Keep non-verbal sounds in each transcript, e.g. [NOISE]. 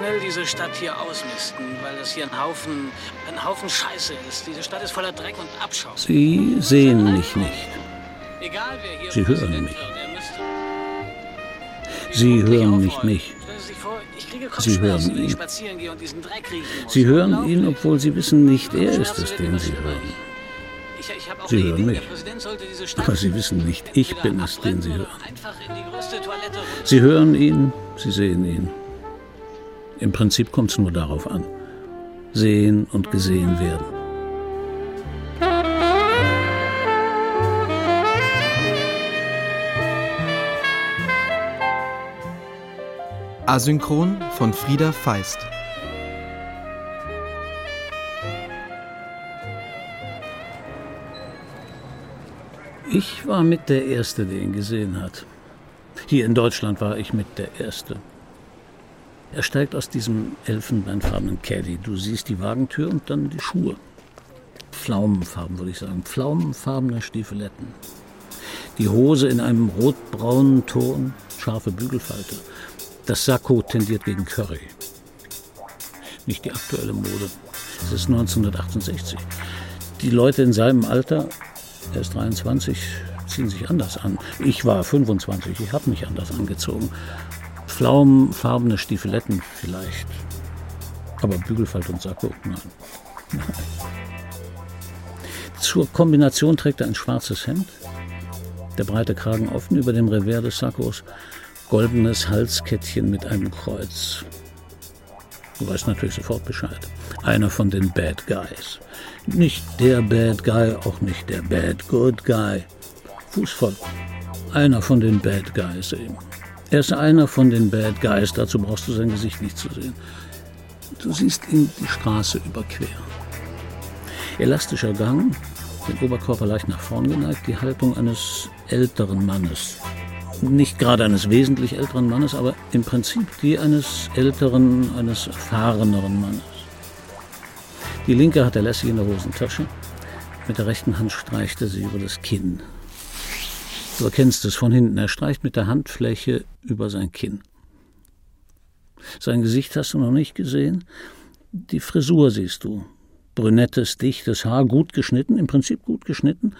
schnell diese Stadt hier ausmisten, weil das hier ein Haufen, ein Haufen Scheiße ist. Diese Stadt ist voller Dreck und Abschaum. Sie sehen mich nicht. Sie hören mich. Sie hören nicht mich. Sie hören ihn. Sie hören ihn, obwohl Sie wissen nicht, er ist es, den Sie hören. Sie hören mich. Aber Sie wissen nicht, ich bin es, den Sie hören. Sie hören ihn, Sie sehen ihn. Im Prinzip kommt es nur darauf an. Sehen und gesehen werden. Asynchron von Frieda Feist. Ich war mit der Erste, der ihn gesehen hat. Hier in Deutschland war ich mit der Erste. Er steigt aus diesem elfenbeinfarbenen Caddy. Du siehst die Wagentür und dann die Schuhe. Pflaumenfarben, würde ich sagen. Pflaumenfarbene Stiefeletten. Die Hose in einem rotbraunen Ton, scharfe Bügelfalte. Das Sakko tendiert gegen Curry. Nicht die aktuelle Mode. Es ist 1968. Die Leute in seinem Alter, er ist 23, ziehen sich anders an. Ich war 25, ich habe mich anders angezogen. Pflaumenfarbene Stiefeletten vielleicht. Aber Bügelfalt und Sakko, nein. Zur Kombination trägt er ein schwarzes Hemd, der breite Kragen offen über dem Revers des Sakkos, goldenes Halskettchen mit einem Kreuz. Du weißt natürlich sofort Bescheid. Einer von den Bad Guys. Nicht der Bad Guy, auch nicht der Bad Good Guy. Fußvolk. Einer von den Bad Guys eben. Er ist einer von den Bad Guys, dazu brauchst du sein Gesicht nicht zu sehen. Du siehst ihn die Straße überqueren. Elastischer Gang, den Oberkörper leicht nach vorn geneigt, die Haltung eines älteren Mannes. Nicht gerade eines wesentlich älteren Mannes, aber im Prinzip die eines älteren, eines erfahreneren Mannes. Die linke hat er lässig in der Hosentasche. Mit der rechten Hand streicht er sie über das Kinn. Du erkennst es von hinten. Er streicht mit der Handfläche über sein Kinn. Sein Gesicht hast du noch nicht gesehen. Die Frisur siehst du. Brünettes, dichtes Haar, gut geschnitten, im Prinzip gut geschnitten,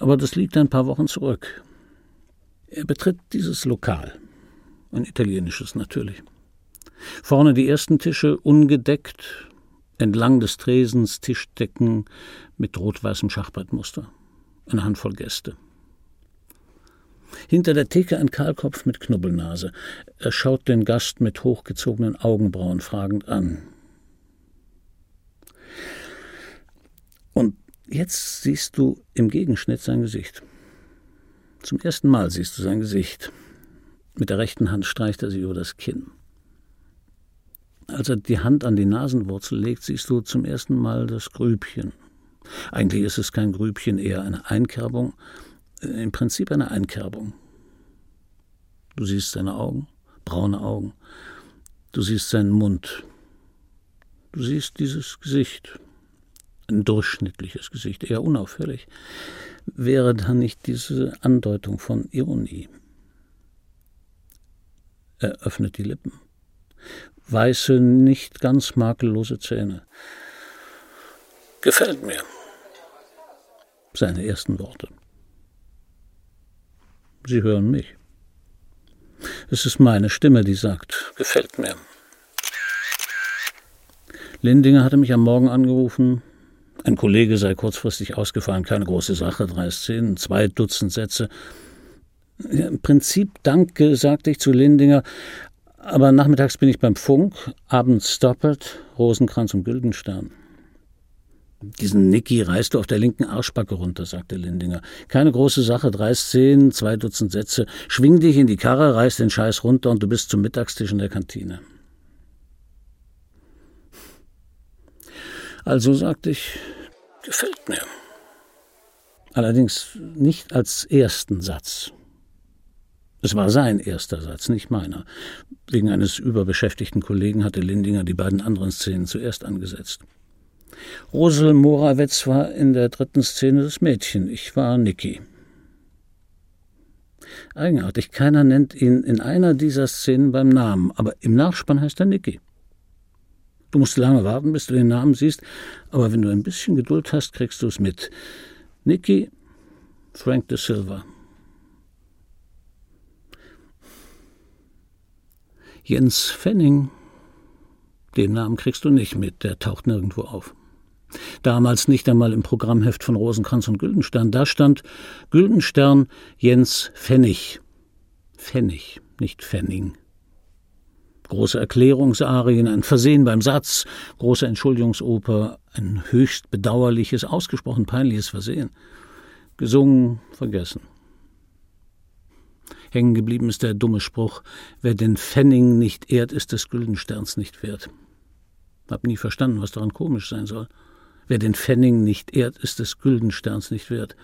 aber das liegt ein paar Wochen zurück. Er betritt dieses Lokal. Ein italienisches natürlich. Vorne die ersten Tische ungedeckt, entlang des Tresens Tischdecken mit rot-weißem Schachbrettmuster. Eine Handvoll Gäste. Hinter der Theke ein Kahlkopf mit Knubbelnase. Er schaut den Gast mit hochgezogenen Augenbrauen fragend an. Und jetzt siehst du im Gegenschnitt sein Gesicht. Zum ersten Mal siehst du sein Gesicht. Mit der rechten Hand streicht er sie über das Kinn. Als er die Hand an die Nasenwurzel legt, siehst du zum ersten Mal das Grübchen. Eigentlich ist es kein Grübchen, eher eine Einkerbung, im Prinzip eine Einkerbung. Du siehst seine Augen, braune Augen. Du siehst seinen Mund. Du siehst dieses Gesicht. Ein durchschnittliches Gesicht, eher unauffällig. Wäre da nicht diese Andeutung von Ironie? Er öffnet die Lippen. Weiße, nicht ganz makellose Zähne. Gefällt mir. Seine ersten Worte. Sie hören mich. Es ist meine Stimme, die sagt, gefällt mir. Lindinger hatte mich am Morgen angerufen. Ein Kollege sei kurzfristig ausgefallen, keine große Sache, drei Szenen, zwei Dutzend Sätze. Ja, Im Prinzip danke, sagte ich zu Lindinger, aber nachmittags bin ich beim Funk, abends doppelt, Rosenkranz und Güldenstern. Diesen Niki reißt du auf der linken Arschbacke runter, sagte Lindinger. Keine große Sache, drei Szenen, zwei Dutzend Sätze. Schwing dich in die Karre, reiß den Scheiß runter und du bist zum Mittagstisch in der Kantine. Also sagte ich, gefällt mir. Allerdings nicht als ersten Satz. Es war sein erster Satz, nicht meiner. Wegen eines überbeschäftigten Kollegen hatte Lindinger die beiden anderen Szenen zuerst angesetzt. Rosel Morawetz war in der dritten Szene das Mädchen. Ich war Niki. Eigenartig, keiner nennt ihn in einer dieser Szenen beim Namen, aber im Nachspann heißt er Niki. Du musst lange warten, bis du den Namen siehst, aber wenn du ein bisschen Geduld hast, kriegst du es mit. Nicky Frank de Silva. Jens Fenning, den Namen kriegst du nicht mit, der taucht nirgendwo auf. Damals nicht einmal im Programmheft von Rosenkranz und Güldenstern. Da stand Güldenstern Jens Pfennig. Pfennig, nicht Pfenning. Große Erklärungsarien, ein Versehen beim Satz, große Entschuldigungsoper, ein höchst bedauerliches, ausgesprochen peinliches Versehen. Gesungen, vergessen. Hängen geblieben ist der dumme Spruch, wer den Pfennig nicht ehrt, ist des Güldensterns nicht wert. Hab nie verstanden, was daran komisch sein soll. Wer den Pfennig nicht ehrt, ist des Güldensterns nicht wert.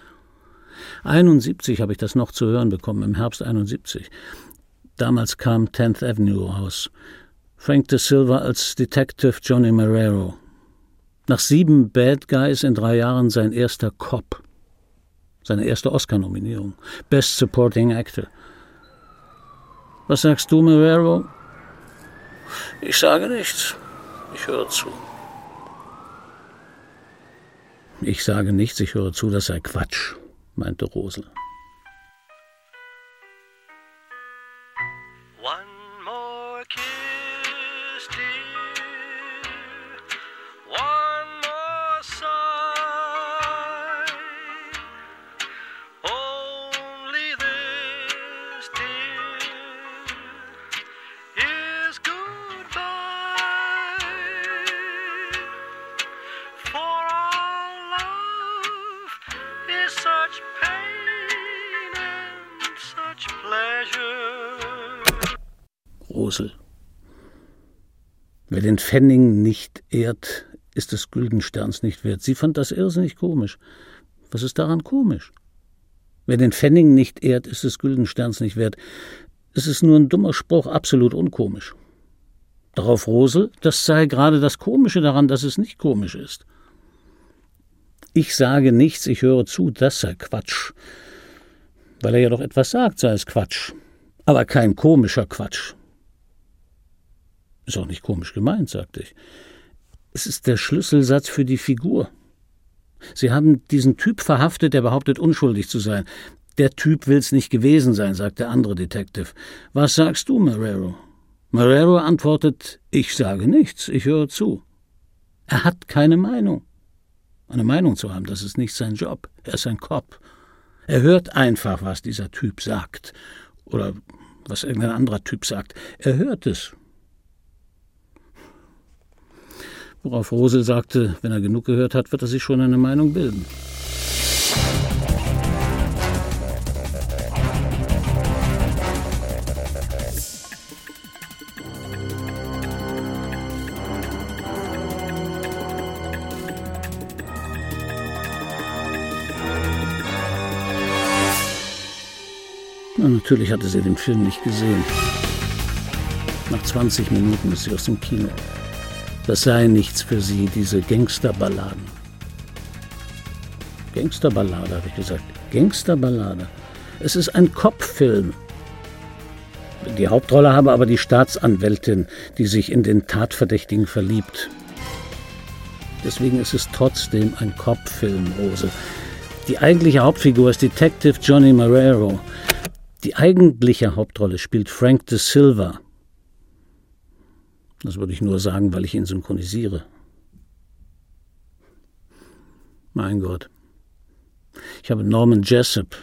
71 habe ich das noch zu hören bekommen, im Herbst 71. Damals kam 10th Avenue raus. Frank de Silva als Detective Johnny Marrero. Nach sieben Bad Guys in drei Jahren sein erster Cop. Seine erste Oscar-Nominierung. Best Supporting Actor. Was sagst du, Marrero? Ich sage nichts. Ich höre zu. Ich sage nichts, ich höre zu, das sei Quatsch, meinte Rosel. Pfennig nicht ehrt, ist des Güldensterns nicht wert. Sie fand das irrsinnig komisch. Was ist daran komisch? Wer den Pfennig nicht ehrt, ist des Güldensterns nicht wert. Es ist nur ein dummer Spruch, absolut unkomisch. Darauf Rosel, das sei gerade das Komische daran, dass es nicht komisch ist. Ich sage nichts, ich höre zu, das sei Quatsch. Weil er ja doch etwas sagt, sei es Quatsch. Aber kein komischer Quatsch. Ist auch nicht komisch gemeint, sagte ich. Es ist der Schlüsselsatz für die Figur. Sie haben diesen Typ verhaftet, der behauptet, unschuldig zu sein. Der Typ will's nicht gewesen sein, sagt der andere Detective. Was sagst du, Marrero? Marrero antwortet, ich sage nichts, ich höre zu. Er hat keine Meinung. Eine Meinung zu haben, das ist nicht sein Job. Er ist ein Cop. Er hört einfach, was dieser Typ sagt. Oder was irgendein anderer Typ sagt. Er hört es worauf Rosel sagte, wenn er genug gehört hat, wird er sich schon eine Meinung bilden. Na, natürlich hatte sie den Film nicht gesehen. Nach 20 Minuten ist sie aus dem Kino. Das sei nichts für sie, diese Gangsterballaden. Gangsterballade, habe ich gesagt. Gangsterballade. Es ist ein Kopffilm. Die Hauptrolle habe aber die Staatsanwältin, die sich in den Tatverdächtigen verliebt. Deswegen ist es trotzdem ein Kopffilm, Rose. Die eigentliche Hauptfigur ist Detective Johnny Marrero. Die eigentliche Hauptrolle spielt Frank de Silva, das würde ich nur sagen, weil ich ihn synchronisiere. Mein Gott. Ich habe Norman Jessup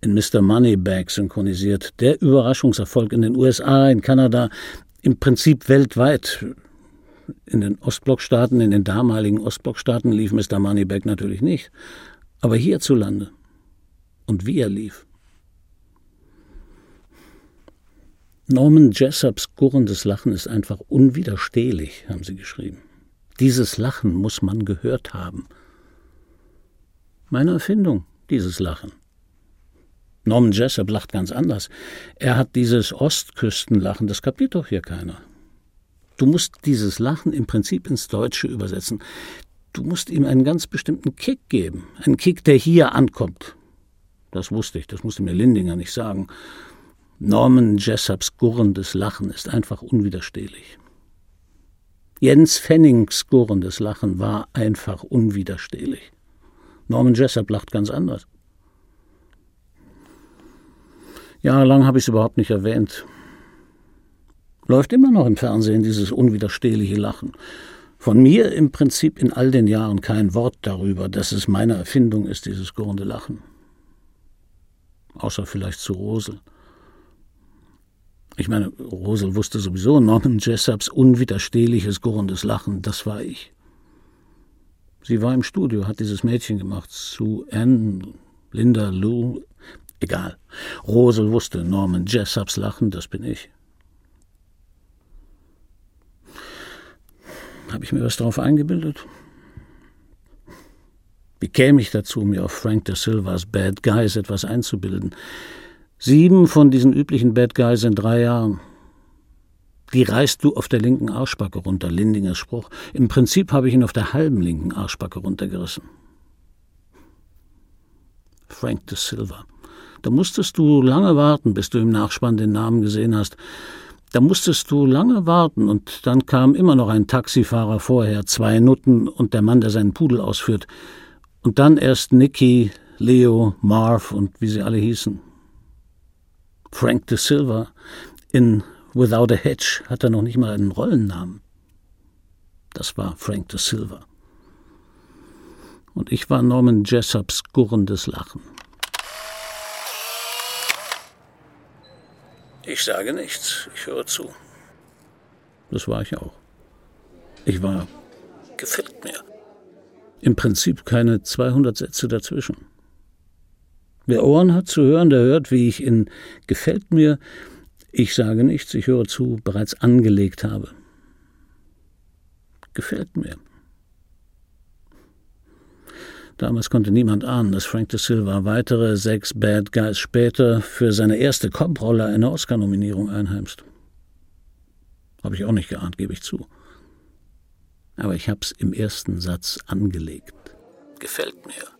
in Mr. Moneybag synchronisiert. Der Überraschungserfolg in den USA, in Kanada, im Prinzip weltweit. In den Ostblockstaaten, in den damaligen Ostblockstaaten lief Mr. Moneybag natürlich nicht. Aber hierzulande. Und wie er lief. Norman Jessops gurrendes Lachen ist einfach unwiderstehlich, haben sie geschrieben. Dieses Lachen muss man gehört haben. Meine Erfindung, dieses Lachen. Norman Jessop lacht ganz anders. Er hat dieses Ostküstenlachen, das kapiert doch hier keiner. Du musst dieses Lachen im Prinzip ins Deutsche übersetzen. Du musst ihm einen ganz bestimmten Kick geben. Einen Kick, der hier ankommt. Das wusste ich, das musste mir Lindinger nicht sagen. Norman Jessops gurrendes Lachen ist einfach unwiderstehlich. Jens Fennings gurrendes Lachen war einfach unwiderstehlich. Norman Jessup lacht ganz anders. Jahrelang habe ich es überhaupt nicht erwähnt. Läuft immer noch im Fernsehen dieses unwiderstehliche Lachen. Von mir im Prinzip in all den Jahren kein Wort darüber, dass es meine Erfindung ist, dieses gurrende Lachen. Außer vielleicht zu Rosel. Ich meine, Rosel wusste sowieso Norman Jessups unwiderstehliches gurrendes Lachen, das war ich. Sie war im Studio, hat dieses Mädchen gemacht, Sue Ann, Linda Lou, egal. Rosel wusste Norman Jessups Lachen, das bin ich. Habe ich mir was darauf eingebildet? Wie käme ich dazu, mir auf Frank de Silvas Bad Guys etwas einzubilden? Sieben von diesen üblichen Bad Guys in drei Jahren. Die reißt du auf der linken Arschbacke runter, Lindingers Spruch. Im Prinzip habe ich ihn auf der halben linken Arschbacke runtergerissen. Frank de Silva. Da musstest du lange warten, bis du im Nachspann den Namen gesehen hast. Da musstest du lange warten und dann kam immer noch ein Taxifahrer vorher, zwei Nutten und der Mann, der seinen Pudel ausführt. Und dann erst Nicky, Leo, Marv und wie sie alle hießen. Frank de Silva in Without a Hedge hat er noch nicht mal einen Rollennamen. Das war Frank de Silva. Und ich war Norman Jessups gurrendes Lachen. Ich sage nichts, ich höre zu. Das war ich auch. Ich war, gefällt mir. Im Prinzip keine 200 Sätze dazwischen. Wer Ohren hat zu hören, der hört, wie ich in gefällt mir, ich sage nichts, ich höre zu, bereits angelegt habe. Gefällt mir. Damals konnte niemand ahnen, dass Frank de Silva weitere sechs Bad Guys später für seine erste Komprolle eine Oscar-Nominierung einheimst. Habe ich auch nicht geahnt, gebe ich zu. Aber ich hab's im ersten Satz angelegt. Gefällt mir.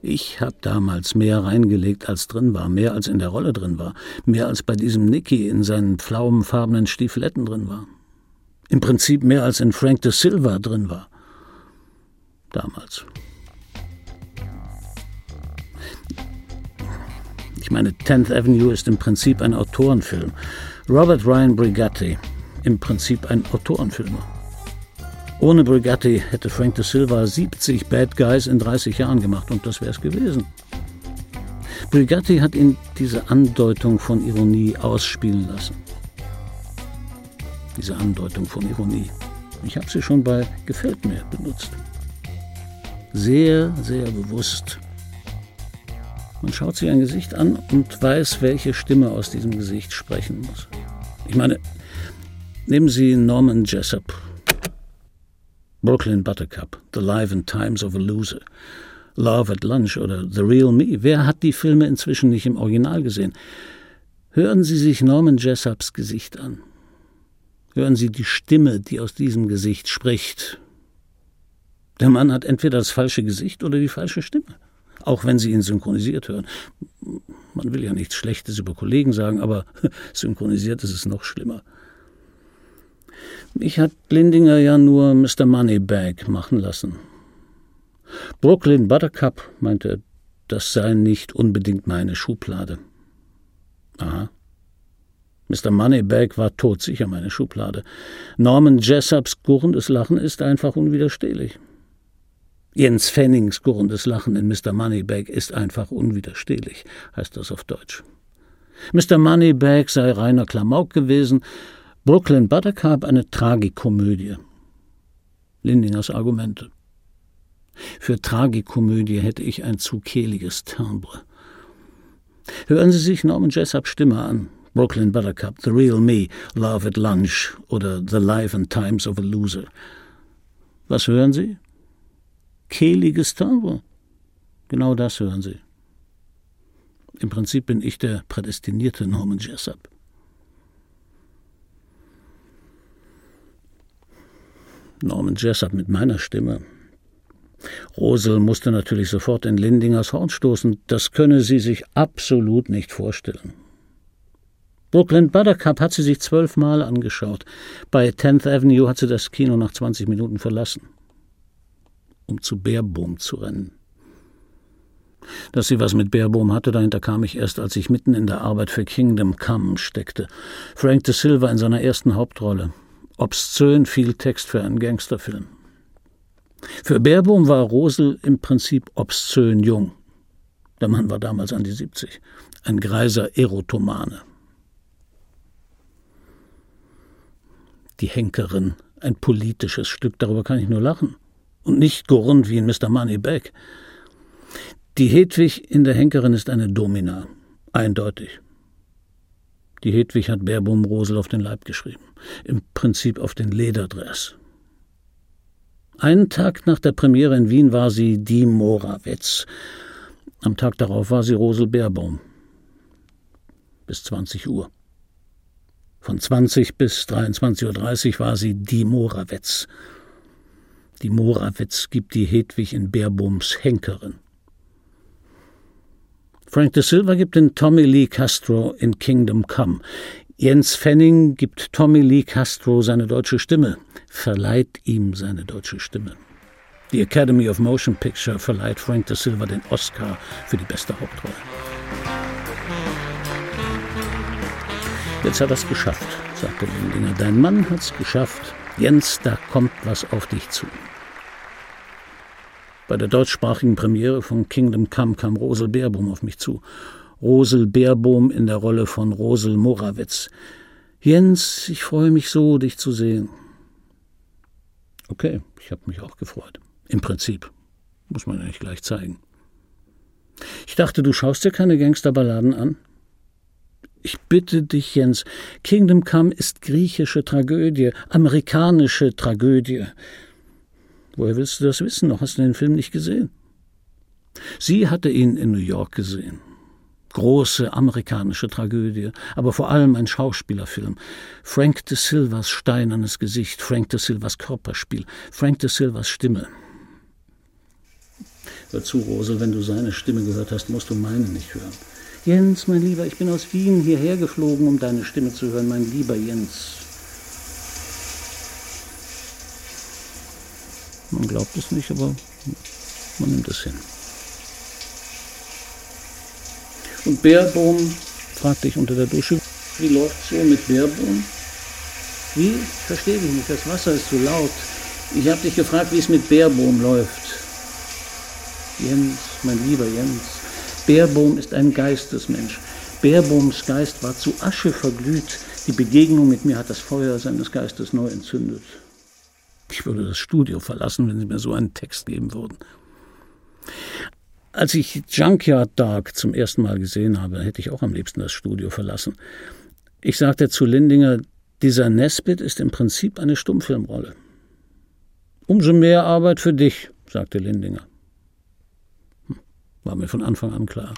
Ich hab damals mehr reingelegt, als drin war, mehr als in der Rolle drin war, mehr als bei diesem Nicky in seinen pflaumenfarbenen Stiefeletten drin war. Im Prinzip mehr als in Frank de Silva drin war. Damals. Ich meine, 10th Avenue ist im Prinzip ein Autorenfilm. Robert Ryan Brigatti, im Prinzip ein Autorenfilmer. Ohne Brigatti hätte Frank de Silva 70 Bad Guys in 30 Jahren gemacht und das wäre es gewesen. Brigatti hat ihn diese Andeutung von Ironie ausspielen lassen. Diese Andeutung von Ironie. Ich habe sie schon bei Gefällt mir benutzt. Sehr, sehr bewusst. Man schaut sich ein Gesicht an und weiß, welche Stimme aus diesem Gesicht sprechen muss. Ich meine, nehmen Sie Norman Jessup, Brooklyn Buttercup, The Life and Times of a Loser, Love at Lunch oder The Real Me. Wer hat die Filme inzwischen nicht im Original gesehen? Hören Sie sich Norman Jessups Gesicht an. Hören Sie die Stimme, die aus diesem Gesicht spricht. Der Mann hat entweder das falsche Gesicht oder die falsche Stimme auch wenn sie ihn synchronisiert hören. Man will ja nichts Schlechtes über Kollegen sagen, aber [LAUGHS] synchronisiert ist es noch schlimmer. Mich hat Lindinger ja nur Mr. Moneybag machen lassen. Brooklyn Buttercup meinte, das sei nicht unbedingt meine Schublade. Aha. Mr. Moneybag war todsicher meine Schublade. Norman Jessups gurrendes Lachen ist einfach unwiderstehlich. Jens Fennings gurrendes Lachen in Mr. Moneybag ist einfach unwiderstehlich, heißt das auf Deutsch. Mr. Moneybag sei reiner Klamauk gewesen, Brooklyn Buttercup eine Tragikomödie. Lindingers Argumente. Für Tragikomödie hätte ich ein zu kehliges Timbre. Hören Sie sich Norman Jessups Stimme an. Brooklyn Buttercup, The Real Me, Love at Lunch oder The Life and Times of a Loser. Was hören Sie? kehliges Timbre. Genau das hören Sie. Im Prinzip bin ich der prädestinierte Norman Jessup. Norman Jessup mit meiner Stimme. Rosel musste natürlich sofort in Lindingers Horn stoßen. Das könne sie sich absolut nicht vorstellen. Brooklyn Buttercup hat sie sich zwölfmal angeschaut. Bei 10th Avenue hat sie das Kino nach 20 Minuten verlassen, um zu Beerbohm zu rennen. Dass sie was mit Beerbohm hatte, dahinter kam ich erst, als ich mitten in der Arbeit für Kingdom Come steckte. Frank de Silva in seiner ersten Hauptrolle. Obszön viel Text für einen Gangsterfilm. Für Beerbohm war Rosel im Prinzip obszön jung. Der Mann war damals an die 70. Ein greiser Erotomane. Die Henkerin, ein politisches Stück, darüber kann ich nur lachen. Und nicht gurrend wie in Mr. Moneyback. Die Hedwig in der Henkerin ist eine Domina. Eindeutig. Die Hedwig hat Beerbohm Rosel auf den Leib geschrieben. Im Prinzip auf den Lederdress. Einen Tag nach der Premiere in Wien war sie die Morawetz. Am Tag darauf war sie Rosel Beerbaum. Bis 20 Uhr. Von 20 bis 23.30 Uhr war sie die Morawetz. Die Morawetz gibt die Hedwig in Beerbohms Henkerin. Frank de Silva gibt den Tommy Lee Castro in Kingdom Come. Jens Fenning gibt Tommy Lee Castro seine deutsche Stimme, verleiht ihm seine deutsche Stimme. Die Academy of Motion Picture verleiht Frank de Silva den Oscar für die beste Hauptrolle. Jetzt hat er es geschafft, sagte Lindinger. Dein Mann hat's geschafft. Jens, da kommt was auf dich zu. Bei der deutschsprachigen Premiere von Kingdom Come kam Rosel Beerbohm auf mich zu. Rosel Beerbohm in der Rolle von Rosel Morawitz. Jens, ich freue mich so, dich zu sehen. Okay, ich habe mich auch gefreut. Im Prinzip. Muss man ja nicht gleich zeigen. Ich dachte, du schaust dir keine Gangsterballaden an? Ich bitte dich, Jens, Kingdom Come ist griechische Tragödie, amerikanische Tragödie. Woher willst du das wissen? Noch hast du den Film nicht gesehen. Sie hatte ihn in New York gesehen. Große amerikanische Tragödie, aber vor allem ein Schauspielerfilm. Frank de Silvas steinernes Gesicht, Frank de Silvas Körperspiel, Frank de Silvas Stimme. Hör zu, Rosel, wenn du seine Stimme gehört hast, musst du meine nicht hören. Jens, mein Lieber, ich bin aus Wien hierher geflogen, um deine Stimme zu hören, mein lieber Jens. Man glaubt es nicht, aber man nimmt es hin. Und Bärbohm fragte ich unter der Dusche, wie läuft so mit Bärbohm? Wie? Verstehe ich nicht, das Wasser ist zu laut. Ich habe dich gefragt, wie es mit Bärbohm läuft. Jens, mein lieber Jens, Bärbohm ist ein Geistesmensch. Bärbohms Geist war zu Asche verglüht. Die Begegnung mit mir hat das Feuer seines Geistes neu entzündet. Ich würde das Studio verlassen, wenn Sie mir so einen Text geben würden. Als ich Junkyard Dog zum ersten Mal gesehen habe, hätte ich auch am liebsten das Studio verlassen. Ich sagte zu Lindinger, dieser Nesbit ist im Prinzip eine Stummfilmrolle. Umso mehr Arbeit für dich, sagte Lindinger. Hm, war mir von Anfang an klar.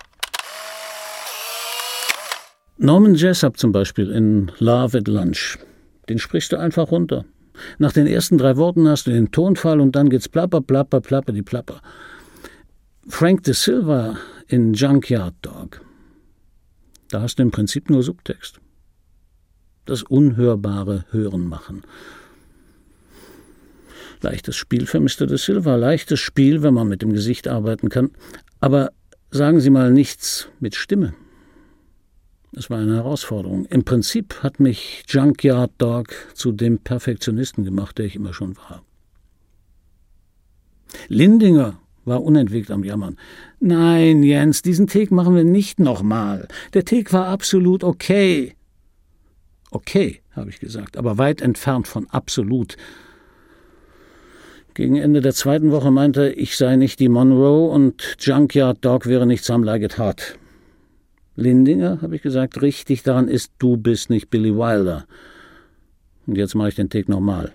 Norman Jessup zum Beispiel in Love at Lunch. Den sprichst du einfach runter. Nach den ersten drei Worten hast du den Tonfall und dann geht's plapper, plapper, plapper, die plapper. Frank de Silva in Junkyard Dog. Da hast du im Prinzip nur Subtext. Das unhörbare Hören machen. Leichtes Spiel für Mr. de Silva, leichtes Spiel, wenn man mit dem Gesicht arbeiten kann. Aber sagen Sie mal nichts mit Stimme. Es war eine Herausforderung. Im Prinzip hat mich Junkyard Dog zu dem Perfektionisten gemacht, der ich immer schon war. Lindinger war unentwegt am Jammern. Nein, Jens, diesen Take machen wir nicht nochmal. Der Take war absolut okay. Okay, habe ich gesagt, aber weit entfernt von absolut. Gegen Ende der zweiten Woche meinte er, ich sei nicht die Monroe und Junkyard Dog wäre nicht Some Like It Hot. Lindinger, habe ich gesagt, richtig daran ist, du bist nicht Billy Wilder. Und jetzt mache ich den Take nochmal.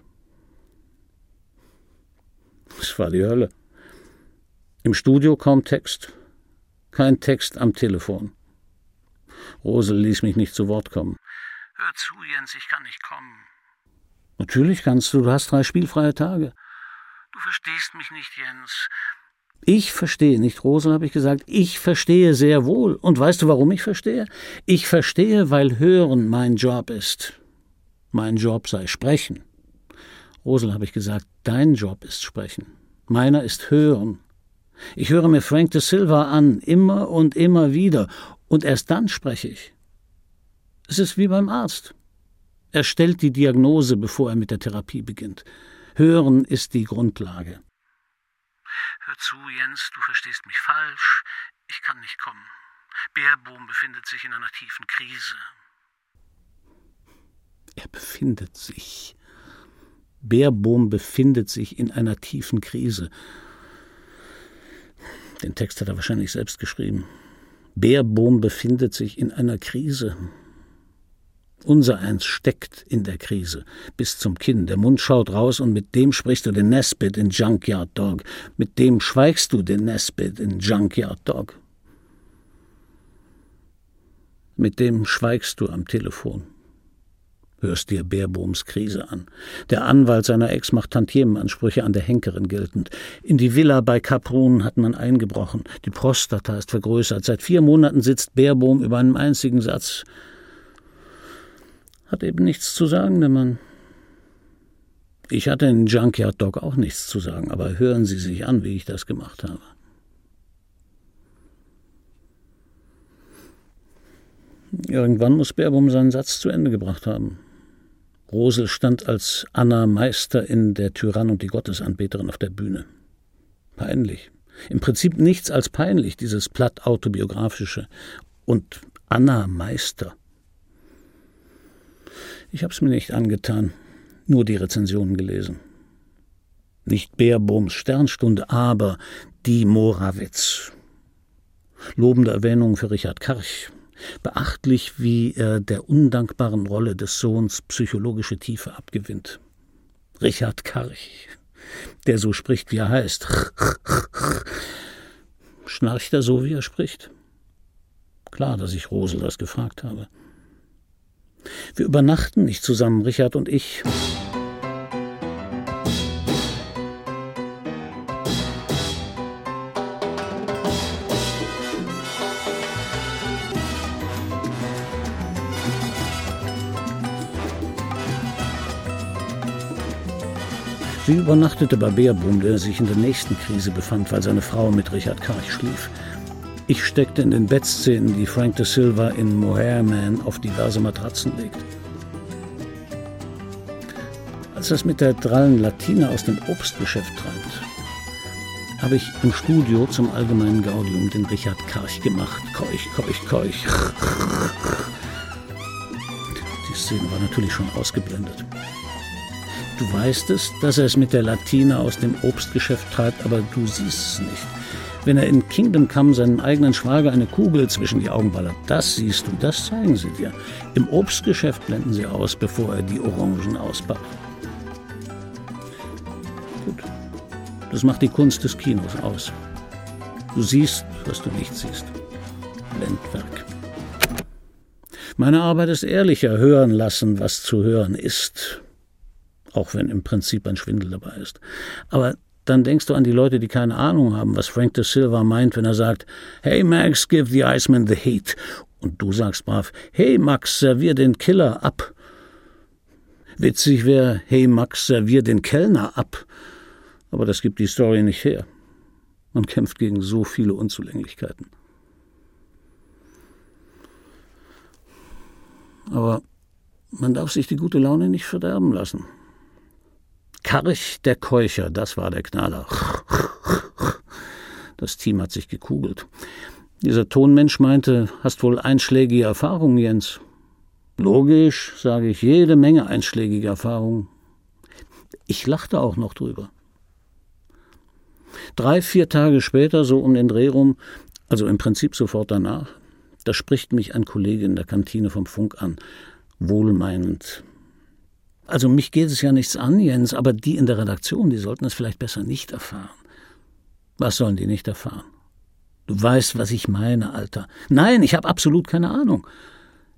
Das war die Hölle. Im Studio kaum Text. Kein Text am Telefon. Rosel ließ mich nicht zu Wort kommen. Hör zu, Jens, ich kann nicht kommen. Natürlich kannst du, du hast drei spielfreie Tage. Du verstehst mich nicht, Jens. Ich verstehe nicht, Rosel, habe ich gesagt, ich verstehe sehr wohl. Und weißt du, warum ich verstehe? Ich verstehe, weil Hören mein Job ist. Mein Job sei Sprechen. Rosel, habe ich gesagt, dein Job ist Sprechen. Meiner ist Hören. Ich höre mir Frank de Silva an, immer und immer wieder, und erst dann spreche ich. Es ist wie beim Arzt. Er stellt die Diagnose, bevor er mit der Therapie beginnt. Hören ist die Grundlage. Hör zu, Jens, du verstehst mich falsch. Ich kann nicht kommen. Bärbohm befindet sich in einer tiefen Krise. Er befindet sich. Bärbohm befindet sich in einer tiefen Krise. Den Text hat er wahrscheinlich selbst geschrieben. Bärbohm befindet sich in einer Krise. Unser eins steckt in der Krise, bis zum Kinn. Der Mund schaut raus und mit dem sprichst du den Nesbit in Junkyard Dog. Mit dem schweigst du den Nesbit in Junkyard Dog. Mit dem schweigst du am Telefon. Hörst dir Baerbohms Krise an. Der Anwalt seiner Ex macht Tantiemenansprüche an der Henkerin geltend. In die Villa bei Kaprun hat man eingebrochen. Die Prostata ist vergrößert. Seit vier Monaten sitzt Baerbohm über einem einzigen Satz. Hat eben nichts zu sagen, der Mann. Ich hatte in Junkyard Dog auch nichts zu sagen, aber hören Sie sich an, wie ich das gemacht habe. Irgendwann muss Baerbohm seinen Satz zu Ende gebracht haben. Rosel stand als Anna Meister in Der Tyrann und die Gottesanbeterin auf der Bühne. Peinlich. Im Prinzip nichts als peinlich, dieses platt autobiografische. Und Anna Meister. Ich hab's mir nicht angetan, nur die Rezensionen gelesen. Nicht Baerbohms Sternstunde, aber die Morawitz. Lobende Erwähnung für Richard Karch. Beachtlich, wie er der undankbaren Rolle des Sohns psychologische Tiefe abgewinnt. Richard Karch, der so spricht, wie er heißt. Schnarcht er so, wie er spricht? Klar, dass ich Rosel das gefragt habe. Wir übernachten nicht zusammen, Richard und ich. Sie übernachtete bei Beerbohm, der sich in der nächsten Krise befand, weil seine Frau mit Richard Karch schlief. Ich steckte in den Bettszenen, die Frank de Silva in Mohair Man auf diverse Matratzen legt. Als das mit der drallen Latina aus dem Obstgeschäft treibt, habe ich im Studio zum allgemeinen Gaudium den Richard Karch gemacht. Keuch, keuch, keuch. Die Szene war natürlich schon ausgeblendet. Du weißt es, dass er es mit der Latina aus dem Obstgeschäft treibt, aber du siehst es nicht. Wenn er in Kingdom Come seinem eigenen Schwager eine Kugel zwischen die Augen ballert, das siehst du, das zeigen sie dir. Im Obstgeschäft blenden sie aus, bevor er die Orangen auspackt. Gut, das macht die Kunst des Kinos aus. Du siehst, was du nicht siehst. Blendwerk. Meine Arbeit ist ehrlicher, hören lassen, was zu hören ist. Auch wenn im Prinzip ein Schwindel dabei ist. Aber dann denkst du an die Leute, die keine Ahnung haben, was Frank de Silva meint, wenn er sagt, Hey Max, give the Iceman the heat. Und du sagst brav, Hey Max, servier den Killer ab. Witzig wäre, Hey Max, servier den Kellner ab. Aber das gibt die Story nicht her. Man kämpft gegen so viele Unzulänglichkeiten. Aber man darf sich die gute Laune nicht verderben lassen. Karch der Keucher, das war der Knaller. Das Team hat sich gekugelt. Dieser Tonmensch meinte, hast wohl einschlägige Erfahrungen, Jens. Logisch, sage ich, jede Menge einschlägige Erfahrungen. Ich lachte auch noch drüber. Drei, vier Tage später, so um den Dreh rum, also im Prinzip sofort danach, da spricht mich ein Kollege in der Kantine vom Funk an, wohlmeinend, also mich geht es ja nichts an, Jens, aber die in der Redaktion, die sollten es vielleicht besser nicht erfahren. Was sollen die nicht erfahren? Du weißt, was ich meine, Alter. Nein, ich habe absolut keine Ahnung.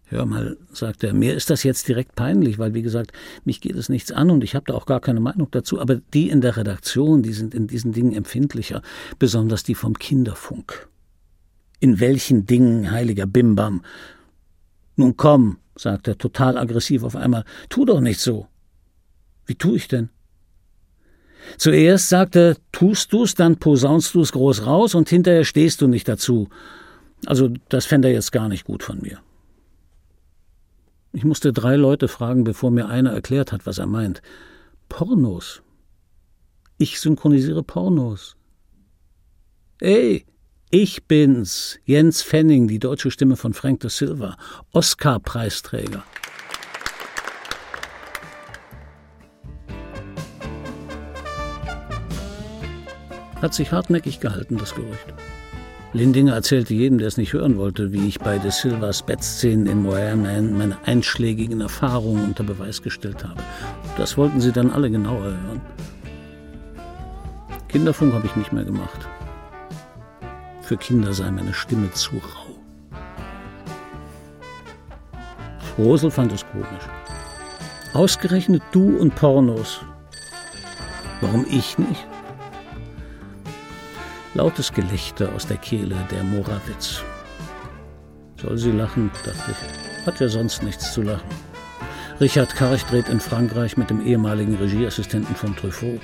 Hör mal, sagt er, mir ist das jetzt direkt peinlich, weil, wie gesagt, mich geht es nichts an und ich habe da auch gar keine Meinung dazu. Aber die in der Redaktion, die sind in diesen Dingen empfindlicher, besonders die vom Kinderfunk. In welchen Dingen, heiliger Bimbam? Nun komm, sagt er total aggressiv auf einmal, tu doch nicht so. Wie tu ich denn? Zuerst sagt er, tust du's, dann posaunst du's groß raus und hinterher stehst du nicht dazu. Also, das fände er jetzt gar nicht gut von mir. Ich musste drei Leute fragen, bevor mir einer erklärt hat, was er meint. Pornos. Ich synchronisiere Pornos. Ey, ich bin's, Jens Fenning, die deutsche Stimme von Frank de Silva, Oscar-Preisträger. Hat sich hartnäckig gehalten, das Gerücht. Lindinger erzählte jedem, der es nicht hören wollte, wie ich bei De Silvas Bettszenen in Moyer Man meine einschlägigen Erfahrungen unter Beweis gestellt habe. Das wollten sie dann alle genauer hören. Kinderfunk habe ich nicht mehr gemacht. Für Kinder sei meine Stimme zu rau. Rosel fand es komisch. Ausgerechnet du und Pornos. Warum ich nicht? Lautes Gelächter aus der Kehle der Morawitz. Soll sie lachen, dachte ich. Hat ja sonst nichts zu lachen. Richard Karch dreht in Frankreich mit dem ehemaligen Regieassistenten von Truffaut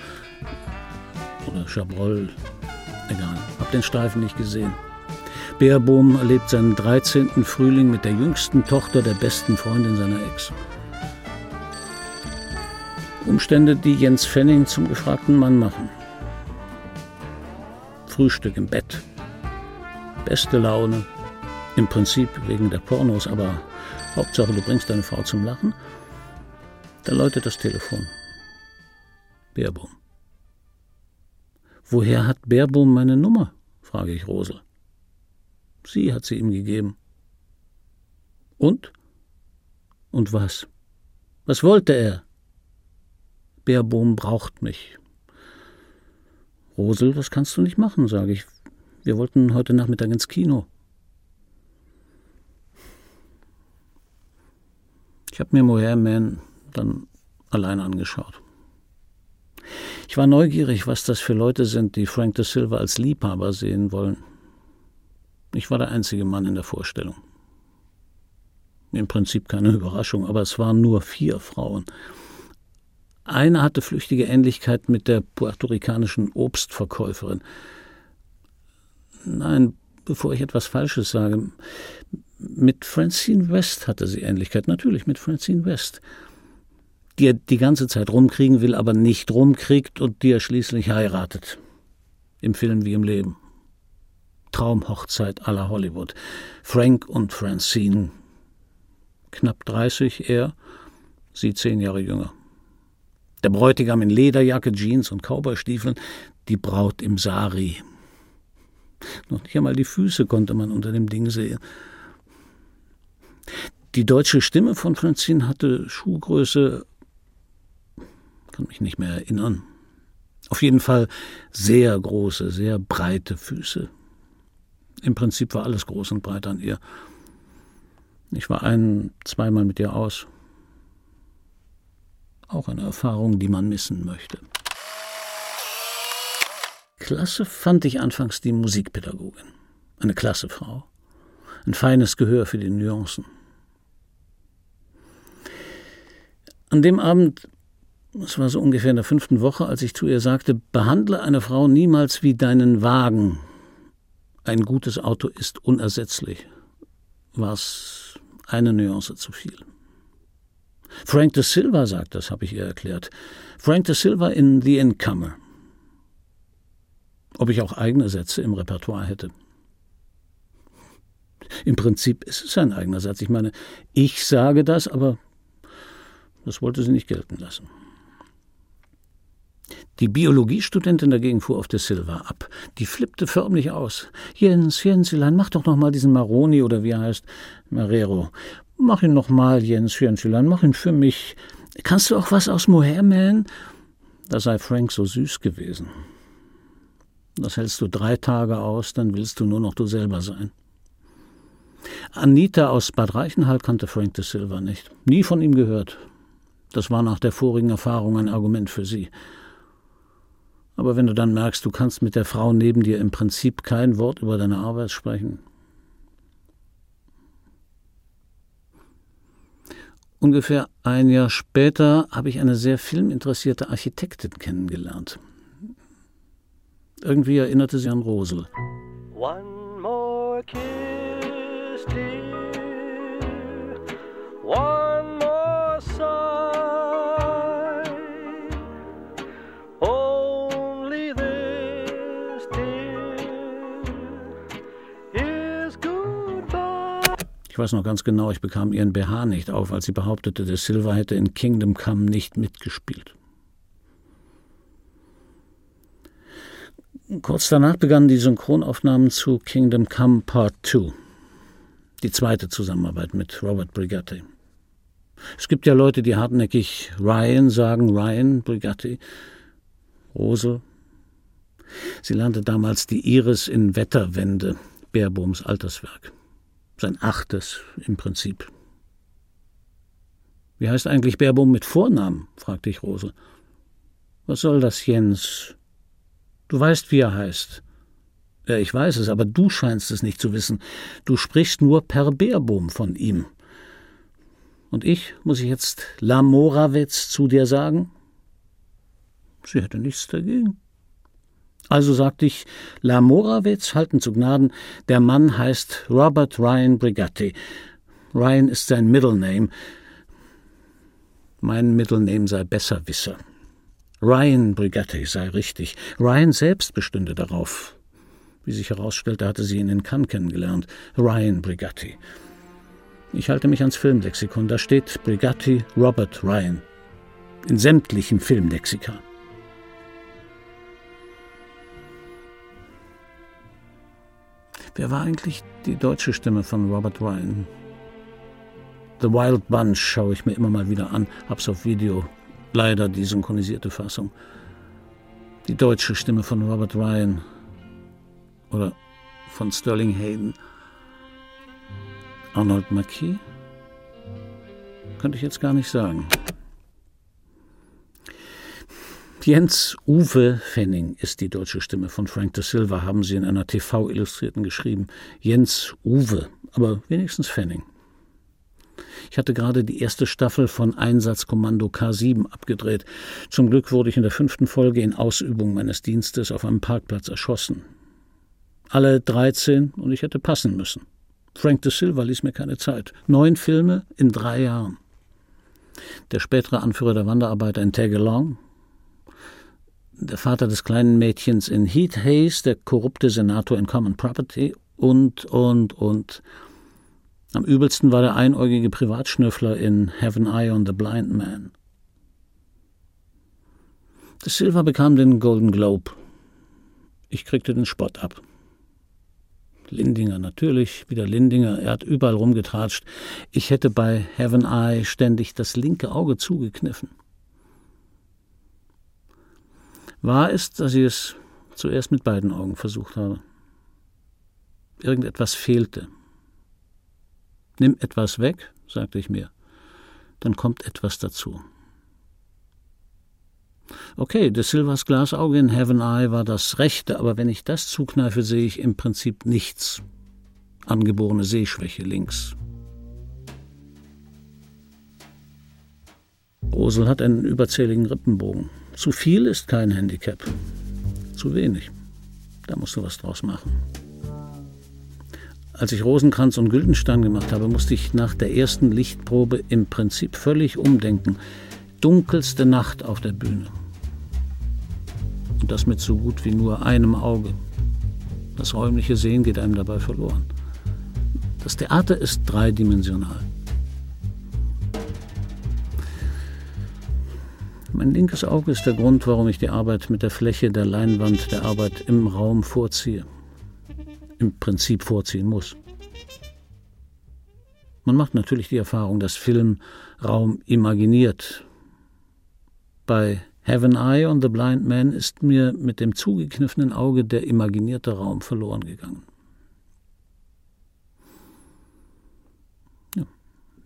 oder Chabrol. Egal, den Streifen nicht gesehen. Beerbohm erlebt seinen 13. Frühling mit der jüngsten Tochter der besten Freundin seiner Ex. Umstände, die Jens Fenning zum gefragten Mann machen. Frühstück im Bett. Beste Laune. Im Prinzip wegen der Pornos, aber Hauptsache, du bringst deine Frau zum Lachen. Da läutet das Telefon. Beerbohm. Woher hat Beerbohm meine Nummer? Frage ich Rosel. Sie hat sie ihm gegeben. Und? Und was? Was wollte er? Beerbohm braucht mich. Rosel, das kannst du nicht machen, sage ich. Wir wollten heute Nachmittag ins Kino. Ich habe mir Moher Man dann alleine angeschaut. Ich war neugierig, was das für Leute sind, die Frank de Silva als Liebhaber sehen wollen. Ich war der einzige Mann in der Vorstellung. Im Prinzip keine Überraschung, aber es waren nur vier Frauen. Eine hatte flüchtige Ähnlichkeit mit der puerto-ricanischen Obstverkäuferin. Nein, bevor ich etwas Falsches sage, mit Francine West hatte sie Ähnlichkeit, natürlich mit Francine West, die er die ganze Zeit rumkriegen will, aber nicht rumkriegt und die er schließlich heiratet. Im Film wie im Leben. Traumhochzeit aller Hollywood. Frank und Francine. Knapp 30, er, sie zehn Jahre jünger. Der Bräutigam in Lederjacke, Jeans und Cowboystiefeln, die Braut im Sari. Noch nicht einmal die Füße konnte man unter dem Ding sehen. Die deutsche Stimme von Francine hatte Schuhgröße, kann mich nicht mehr erinnern. Auf jeden Fall sehr große, sehr breite Füße. Im Prinzip war alles groß und breit an ihr. Ich war ein, zweimal mit ihr aus. Auch eine Erfahrung, die man missen möchte. Klasse fand ich anfangs die Musikpädagogin. Eine klasse Frau. Ein feines Gehör für die Nuancen. An dem Abend, es war so ungefähr in der fünften Woche, als ich zu ihr sagte, behandle eine Frau niemals wie deinen Wagen. Ein gutes Auto ist unersetzlich, war es eine Nuance zu viel. Frank de Silva sagt das, habe ich ihr erklärt. Frank de Silva in The Incomer. Ob ich auch eigene Sätze im Repertoire hätte. Im Prinzip ist es ein eigener Satz. Ich meine, ich sage das, aber das wollte sie nicht gelten lassen. Die Biologiestudentin dagegen fuhr auf de Silva ab. Die flippte förmlich aus. Jens, Jenselein, mach doch noch mal diesen Maroni oder wie er heißt, Marrero. Mach ihn noch mal, Jens Jenschilein, mach ihn für mich. Kannst du auch was aus Moherman? Da sei Frank so süß gewesen. Das hältst du drei Tage aus, dann willst du nur noch du selber sein. Anita aus Bad Reichenhall kannte Frank de Silva nicht. Nie von ihm gehört. Das war nach der vorigen Erfahrung ein Argument für sie. Aber wenn du dann merkst, du kannst mit der Frau neben dir im Prinzip kein Wort über deine Arbeit sprechen. Ungefähr ein Jahr später habe ich eine sehr filminteressierte Architektin kennengelernt. Irgendwie erinnerte sie an Rosel. One more kiss, dear. One more sigh. Ich weiß noch ganz genau, ich bekam ihren BH nicht auf, als sie behauptete, der Silver hätte in Kingdom Come nicht mitgespielt. Kurz danach begannen die Synchronaufnahmen zu Kingdom Come Part 2, die zweite Zusammenarbeit mit Robert Brigatti. Es gibt ja Leute, die hartnäckig Ryan sagen, Ryan Brigatti, Rosel. Sie lernte damals die Iris in Wetterwende, Baerbohms Alterswerk. Sein achtes im Prinzip. Wie heißt eigentlich Baerbohm mit Vornamen? fragte ich Rosel. Was soll das, Jens? Du weißt, wie er heißt. Ja, ich weiß es, aber du scheinst es nicht zu wissen. Du sprichst nur per Beerbohm von ihm. Und ich, muss ich jetzt Lamorawetz zu dir sagen? Sie hätte nichts dagegen. Also sagte ich, Lamorawetz halten zu Gnaden, der Mann heißt Robert Ryan Brigatti. Ryan ist sein Middle Name. Mein Middle Name sei Besserwisser. Ryan Brigatti sei richtig. Ryan selbst bestünde darauf. Wie sich herausstellte, hatte sie ihn in Cannes kennengelernt. Ryan Brigatti. Ich halte mich ans Filmlexikon. Da steht Brigatti Robert Ryan. In sämtlichen Filmlexika. Wer war eigentlich die deutsche Stimme von Robert Ryan? The Wild Bunch schaue ich mir immer mal wieder an, hab's auf Video, Leider die synchronisierte Fassung. Die deutsche Stimme von Robert Ryan oder von Sterling Hayden. Arnold Marquis? Könnte ich jetzt gar nicht sagen. Jens Uwe Fenning ist die deutsche Stimme von Frank de Silva, haben sie in einer TV-Illustrierten geschrieben. Jens Uwe, aber wenigstens Fenning. Ich hatte gerade die erste Staffel von Einsatzkommando K7 abgedreht. Zum Glück wurde ich in der fünften Folge in Ausübung meines Dienstes auf einem Parkplatz erschossen. Alle 13 und ich hätte passen müssen. Frank de Silva ließ mir keine Zeit. Neun Filme in drei Jahren. Der spätere Anführer der Wanderarbeiter in Tagalong, der Vater des kleinen Mädchens in Heat Hayes, der korrupte Senator in Common Property und, und, und. Am übelsten war der einäugige Privatschnüffler in Have an Eye on the Blind Man. De Silva bekam den Golden Globe. Ich kriegte den Spott ab. Lindinger, natürlich, wieder Lindinger, er hat überall rumgetratscht. Ich hätte bei Have an Eye ständig das linke Auge zugekniffen. Wahr ist, dass ich es zuerst mit beiden Augen versucht habe. Irgendetwas fehlte. Nimm etwas weg, sagte ich mir, dann kommt etwas dazu. Okay, De Silvas Glasauge in Heaven Eye war das rechte, aber wenn ich das zukneife, sehe ich im Prinzip nichts. Angeborene Sehschwäche links. Rosel hat einen überzähligen Rippenbogen. Zu viel ist kein Handicap. Zu wenig. Da musst du was draus machen. Als ich Rosenkranz und Güldenstein gemacht habe, musste ich nach der ersten Lichtprobe im Prinzip völlig umdenken. Dunkelste Nacht auf der Bühne. Und das mit so gut wie nur einem Auge. Das räumliche Sehen geht einem dabei verloren. Das Theater ist dreidimensional. Mein linkes Auge ist der Grund, warum ich die Arbeit mit der Fläche der Leinwand der Arbeit im Raum vorziehe im Prinzip vorziehen muss. Man macht natürlich die Erfahrung, dass Film Raum imaginiert. Bei Have an Eye on the Blind Man ist mir mit dem zugekniffenen Auge der imaginierte Raum verloren gegangen.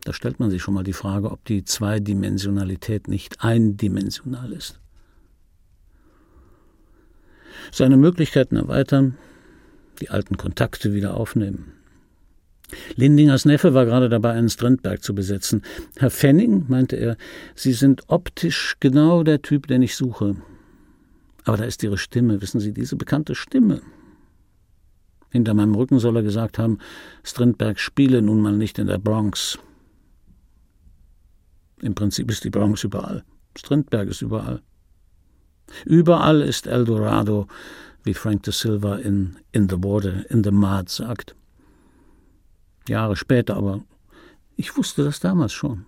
Da stellt man sich schon mal die Frage, ob die Zweidimensionalität nicht eindimensional ist. Seine Möglichkeiten erweitern, die alten Kontakte wieder aufnehmen. Lindingers Neffe war gerade dabei, einen Strindberg zu besetzen. Herr Fenning, meinte er, Sie sind optisch genau der Typ, den ich suche. Aber da ist Ihre Stimme, wissen Sie, diese bekannte Stimme. Hinter meinem Rücken soll er gesagt haben, Strindberg spiele nun mal nicht in der Bronx. Im Prinzip ist die Bronx überall. Strindberg ist überall. Überall ist Eldorado, wie Frank de Silva in In the Water, in the Mud sagt. Jahre später, aber ich wusste das damals schon.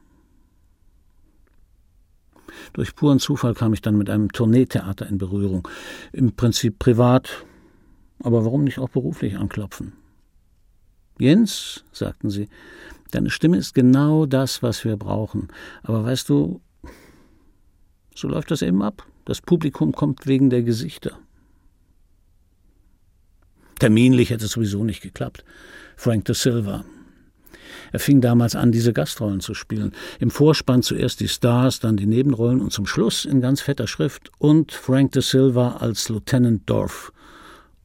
Durch puren Zufall kam ich dann mit einem Tourneetheater in Berührung. Im Prinzip privat, aber warum nicht auch beruflich anklopfen? Jens, sagten sie, deine Stimme ist genau das, was wir brauchen. Aber weißt du, so läuft das eben ab. Das Publikum kommt wegen der Gesichter. Terminlich hätte es sowieso nicht geklappt. Frank de Silva. Er fing damals an, diese Gastrollen zu spielen. Im Vorspann zuerst die Stars, dann die Nebenrollen und zum Schluss in ganz fetter Schrift und Frank de Silva als Lieutenant Dorf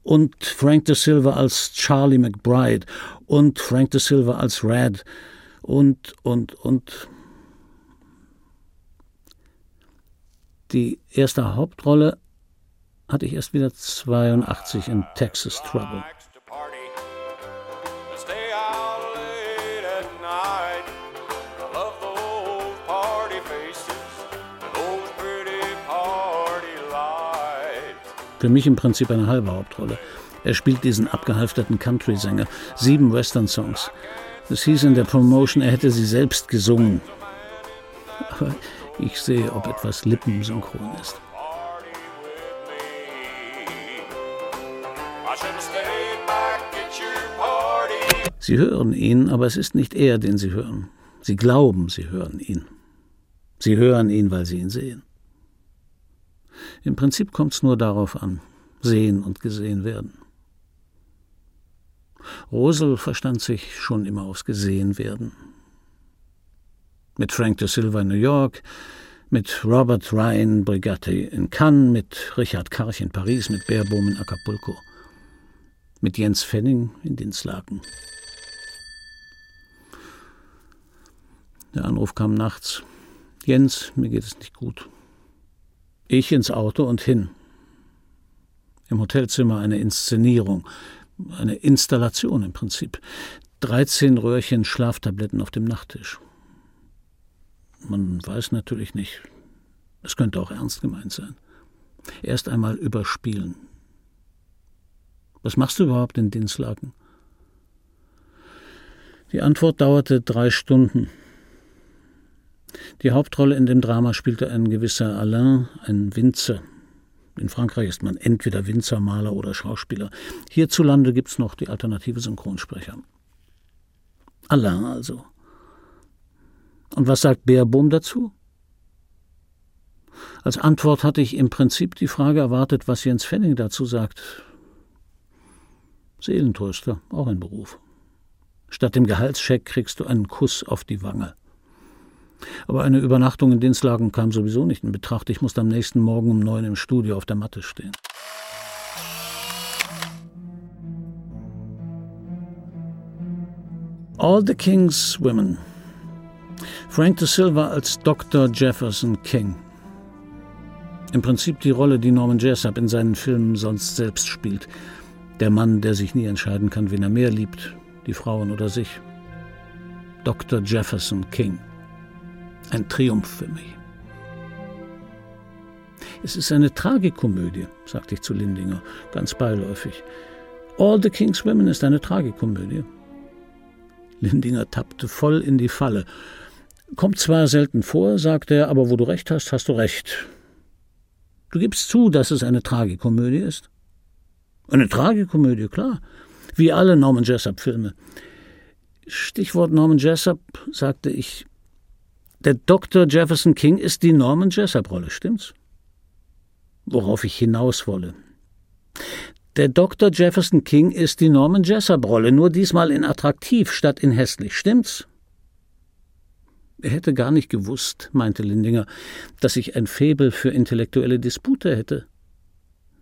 und Frank de Silva als Charlie McBride und Frank de Silva als Red und, und, und. Die erste Hauptrolle hatte ich erst wieder 82 in Texas Trouble. Für mich im Prinzip eine halbe Hauptrolle. Er spielt diesen abgehalfterten Country-Sänger, sieben Western-Songs. Es hieß in der Promotion, er hätte sie selbst gesungen. Aber ich sehe, ob etwas lippensynchron ist. Sie hören ihn, aber es ist nicht er, den Sie hören. Sie glauben, Sie hören ihn. Sie hören ihn, weil Sie ihn sehen. Im Prinzip kommt es nur darauf an, sehen und gesehen werden. Rosel verstand sich schon immer aufs Gesehen werden. Mit Frank de Silva in New York, mit Robert Ryan Brigatti in Cannes, mit Richard Karch in Paris, mit Baerbohm in Acapulco, mit Jens Fenning in Dinslaken. Der Anruf kam nachts. Jens, mir geht es nicht gut. Ich ins Auto und hin. Im Hotelzimmer eine Inszenierung, eine Installation im Prinzip. 13 Röhrchen Schlaftabletten auf dem Nachttisch. Man weiß natürlich nicht. Es könnte auch ernst gemeint sein. Erst einmal überspielen. Was machst du überhaupt in Dinslaken? Die Antwort dauerte drei Stunden. Die Hauptrolle in dem Drama spielte ein gewisser Alain, ein Winzer. In Frankreich ist man entweder Winzer, Maler oder Schauspieler. Hierzulande gibt es noch die alternative Synchronsprecher. Alain also. Und was sagt Beerbohm dazu? Als Antwort hatte ich im Prinzip die Frage erwartet, was Jens Fenning dazu sagt. Seelentröster, auch ein Beruf. Statt dem Gehaltscheck kriegst du einen Kuss auf die Wange. Aber eine Übernachtung in Dinslagen kam sowieso nicht in Betracht. Ich musste am nächsten Morgen um neun im Studio auf der Matte stehen. All the King's Women. Frank de Silva als Dr. Jefferson King. Im Prinzip die Rolle, die Norman Jessup in seinen Filmen sonst selbst spielt. Der Mann, der sich nie entscheiden kann, wen er mehr liebt, die Frauen oder sich. Dr. Jefferson King. Ein Triumph für mich. Es ist eine Tragikomödie, sagte ich zu Lindinger, ganz beiläufig. All the King's Women ist eine Tragikomödie. Lindinger tappte voll in die Falle. Kommt zwar selten vor, sagte er, aber wo du recht hast, hast du recht. Du gibst zu, dass es eine Tragikomödie ist? Eine Tragikomödie, klar. Wie alle Norman Jessup-Filme. Stichwort Norman Jessup, sagte ich, der Dr. Jefferson King ist die Norman Jessup-Rolle, stimmt's? Worauf ich hinaus wolle. Der Dr. Jefferson King ist die Norman Jessup-Rolle, nur diesmal in attraktiv statt in hässlich, stimmt's? Er hätte gar nicht gewusst, meinte Lindinger, dass ich ein Faible für intellektuelle Dispute hätte.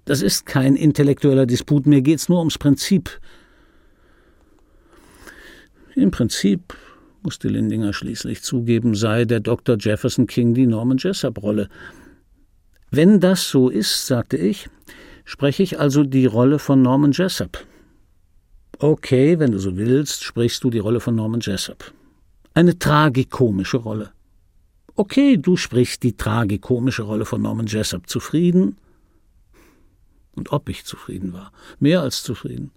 Das ist kein intellektueller Disput, mir geht's nur ums Prinzip. Im Prinzip, musste Lindinger schließlich zugeben, sei der Dr. Jefferson King die Norman Jessup-Rolle. Wenn das so ist, sagte ich, spreche ich also die Rolle von Norman Jessup. Okay, wenn du so willst, sprichst du die Rolle von Norman Jessup. Eine tragikomische Rolle. Okay, du sprichst die tragikomische Rolle von Norman Jessup. Zufrieden? Und ob ich zufrieden war. Mehr als zufrieden.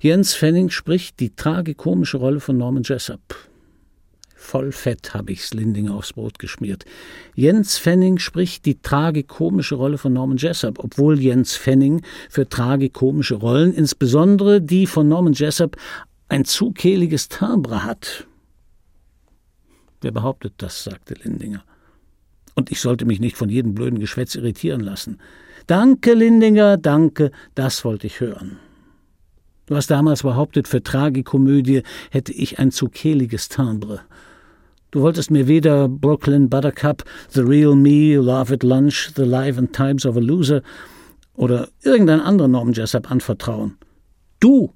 Jens Fenning spricht die tragikomische Rolle von Norman Jessup. Voll Fett habe ich Slindinger aufs Brot geschmiert. Jens Fenning spricht die tragikomische Rolle von Norman Jessup, obwohl Jens Fenning für tragikomische Rollen, insbesondere die von Norman Jessup, ein zu kehliges Timbre hat. Wer behauptet das? sagte Lindinger. Und ich sollte mich nicht von jedem blöden Geschwätz irritieren lassen. Danke, Lindinger, danke, das wollte ich hören. Du hast damals behauptet, für Tragikomödie hätte ich ein zu kehliges Timbre. Du wolltest mir weder Brooklyn Buttercup, The Real Me, Love at Lunch, The Life and Times of a Loser oder irgendein anderer Norman Jessup anvertrauen. Du!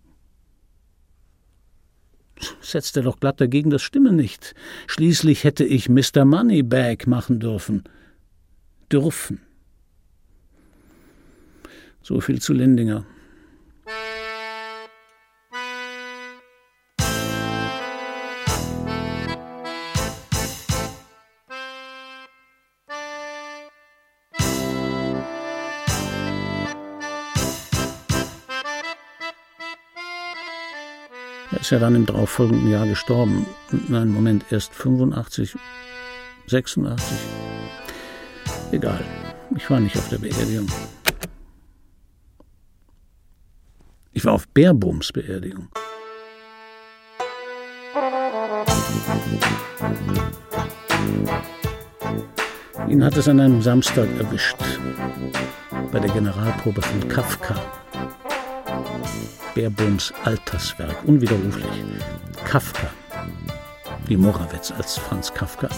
Setzte doch glatt dagegen, das stimme nicht. Schließlich hätte ich Mr. Moneybag machen dürfen. Dürfen. So viel zu Lindinger. Ist ja dann im darauffolgenden Jahr gestorben. Nein, Moment, erst 85, 86. Egal, ich war nicht auf der Beerdigung. Ich war auf Bärbums Beerdigung. Ihn hat es an einem Samstag erwischt, bei der Generalprobe von Kafka. Baerbohms Alterswerk, unwiderruflich. Kafka. Wie Morawetz als Franz Kafka.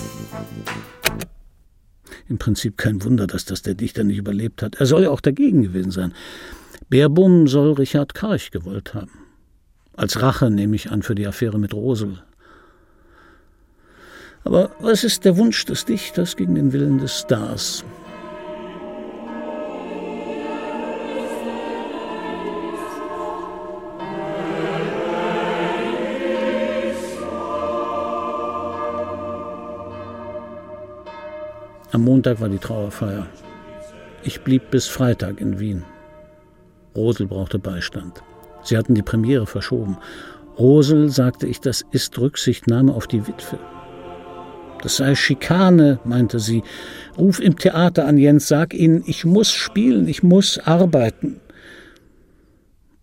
Im Prinzip kein Wunder, dass das der Dichter nicht überlebt hat. Er soll ja auch dagegen gewesen sein. Baerbohm soll Richard Karch gewollt haben. Als Rache nehme ich an für die Affäre mit Rosel. Aber was ist der Wunsch des Dichters gegen den Willen des Stars? Am Montag war die Trauerfeier. Ich blieb bis Freitag in Wien. Rosel brauchte Beistand. Sie hatten die Premiere verschoben. Rosel, sagte ich, das ist Rücksichtnahme auf die Witwe. Das sei Schikane, meinte sie. Ruf im Theater an Jens, sag ihnen, ich muss spielen, ich muss arbeiten.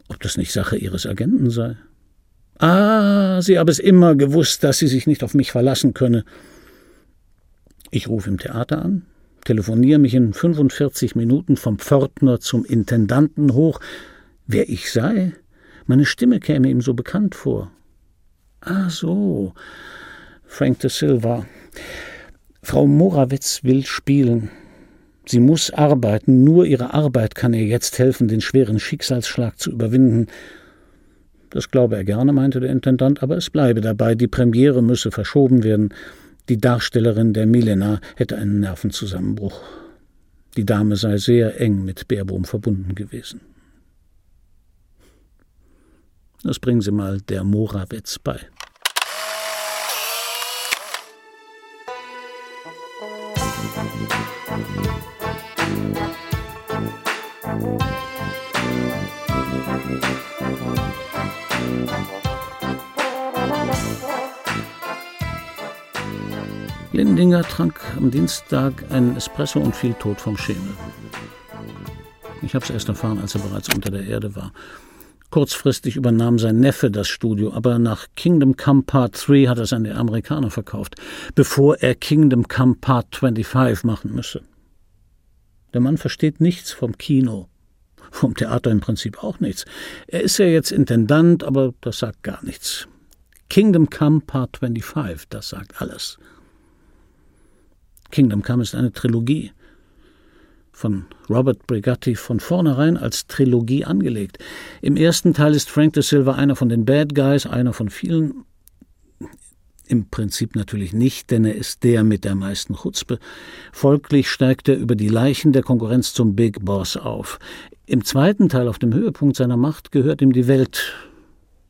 Ob das nicht Sache ihres Agenten sei? Ah, sie habe es immer gewusst, dass sie sich nicht auf mich verlassen könne. Ich rufe im Theater an, telefoniere mich in 45 Minuten vom Pförtner zum Intendanten hoch. Wer ich sei? Meine Stimme käme ihm so bekannt vor. Ah so, Frank de Silva. Frau Morawitz will spielen. Sie muss arbeiten, nur ihre Arbeit kann ihr jetzt helfen, den schweren Schicksalsschlag zu überwinden. Das glaube er gerne, meinte der Intendant, aber es bleibe dabei, die Premiere müsse verschoben werden. Die Darstellerin der Milena hätte einen Nervenzusammenbruch. Die Dame sei sehr eng mit Baerbohm verbunden gewesen. Das bringen Sie mal der Morawetz bei. Lindinger trank am Dienstag einen Espresso und fiel tot vom Schemel. Ich habe es erst erfahren, als er bereits unter der Erde war. Kurzfristig übernahm sein Neffe das Studio, aber nach Kingdom Come Part 3 hat er es an die Amerikaner verkauft, bevor er Kingdom Come Part 25 machen müsse. Der Mann versteht nichts vom Kino, vom Theater im Prinzip auch nichts. Er ist ja jetzt Intendant, aber das sagt gar nichts. Kingdom Come Part 25, das sagt alles. Kingdom Come ist eine Trilogie von Robert Brigatti von vornherein als Trilogie angelegt. Im ersten Teil ist Frank de Silva einer von den Bad Guys, einer von vielen. Im Prinzip natürlich nicht, denn er ist der mit der meisten Chutzpe. Folglich steigt er über die Leichen der Konkurrenz zum Big Boss auf. Im zweiten Teil, auf dem Höhepunkt seiner Macht, gehört ihm die Welt.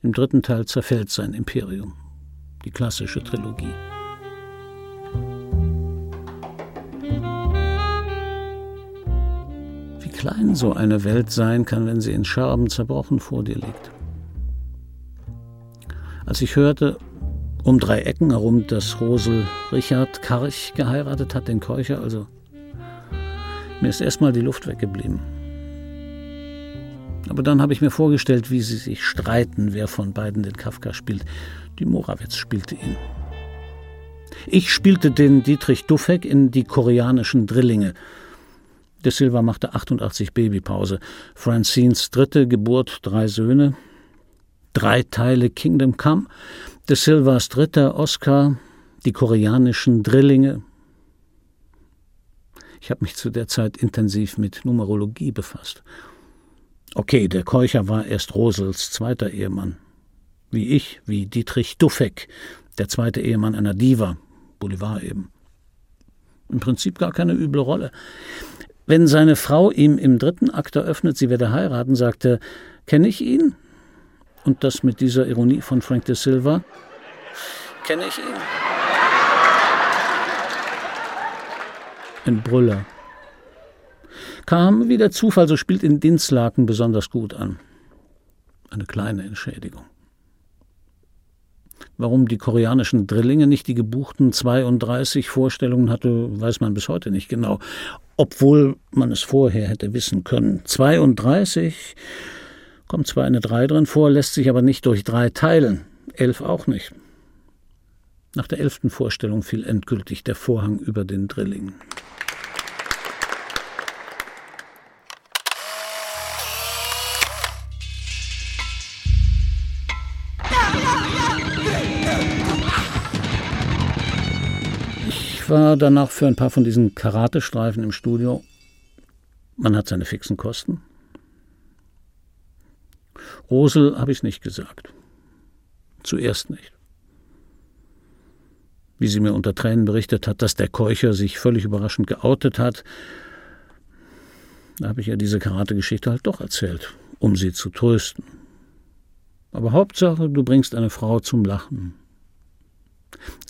Im dritten Teil zerfällt sein Imperium. Die klassische Trilogie. Klein so eine Welt sein kann, wenn sie in Scherben zerbrochen vor dir liegt. Als ich hörte, um drei Ecken herum, dass Rosel Richard Karch geheiratet hat, den Keucher, also mir ist erstmal die Luft weggeblieben. Aber dann habe ich mir vorgestellt, wie sie sich streiten, wer von beiden den Kafka spielt. Die Morawitz spielte ihn. Ich spielte den Dietrich Duffek in Die koreanischen Drillinge. De Silva machte 88 Babypause. Francines dritte Geburt, drei Söhne. Drei Teile Kingdom Come. De Silvas dritter Oscar. Die koreanischen Drillinge. Ich habe mich zu der Zeit intensiv mit Numerologie befasst. Okay, der Keucher war erst Rosels zweiter Ehemann. Wie ich, wie Dietrich Duffek, der zweite Ehemann einer Diva, Boulevard eben. Im Prinzip gar keine üble Rolle. Wenn seine Frau ihm im dritten Akt eröffnet, sie werde heiraten, sagte, kenne ich ihn? Und das mit dieser Ironie von Frank de Silva. Kenne ich ihn? Ein Brüller kam wie der Zufall, so spielt in Dinslaken besonders gut an. Eine kleine Entschädigung. Warum die koreanischen Drillinge nicht die gebuchten 32 Vorstellungen hatte, weiß man bis heute nicht genau, obwohl man es vorher hätte wissen können. 32 kommt zwar eine 3 drin vor, lässt sich aber nicht durch 3 teilen. 11 auch nicht. Nach der elften Vorstellung fiel endgültig der Vorhang über den Drilling. War danach für ein paar von diesen Karatestreifen im Studio. Man hat seine fixen Kosten. Rosel habe ich nicht gesagt. Zuerst nicht. Wie sie mir unter Tränen berichtet hat, dass der Keucher sich völlig überraschend geoutet hat, da habe ich ihr diese Karate-Geschichte halt doch erzählt, um sie zu trösten. Aber Hauptsache, du bringst eine Frau zum Lachen.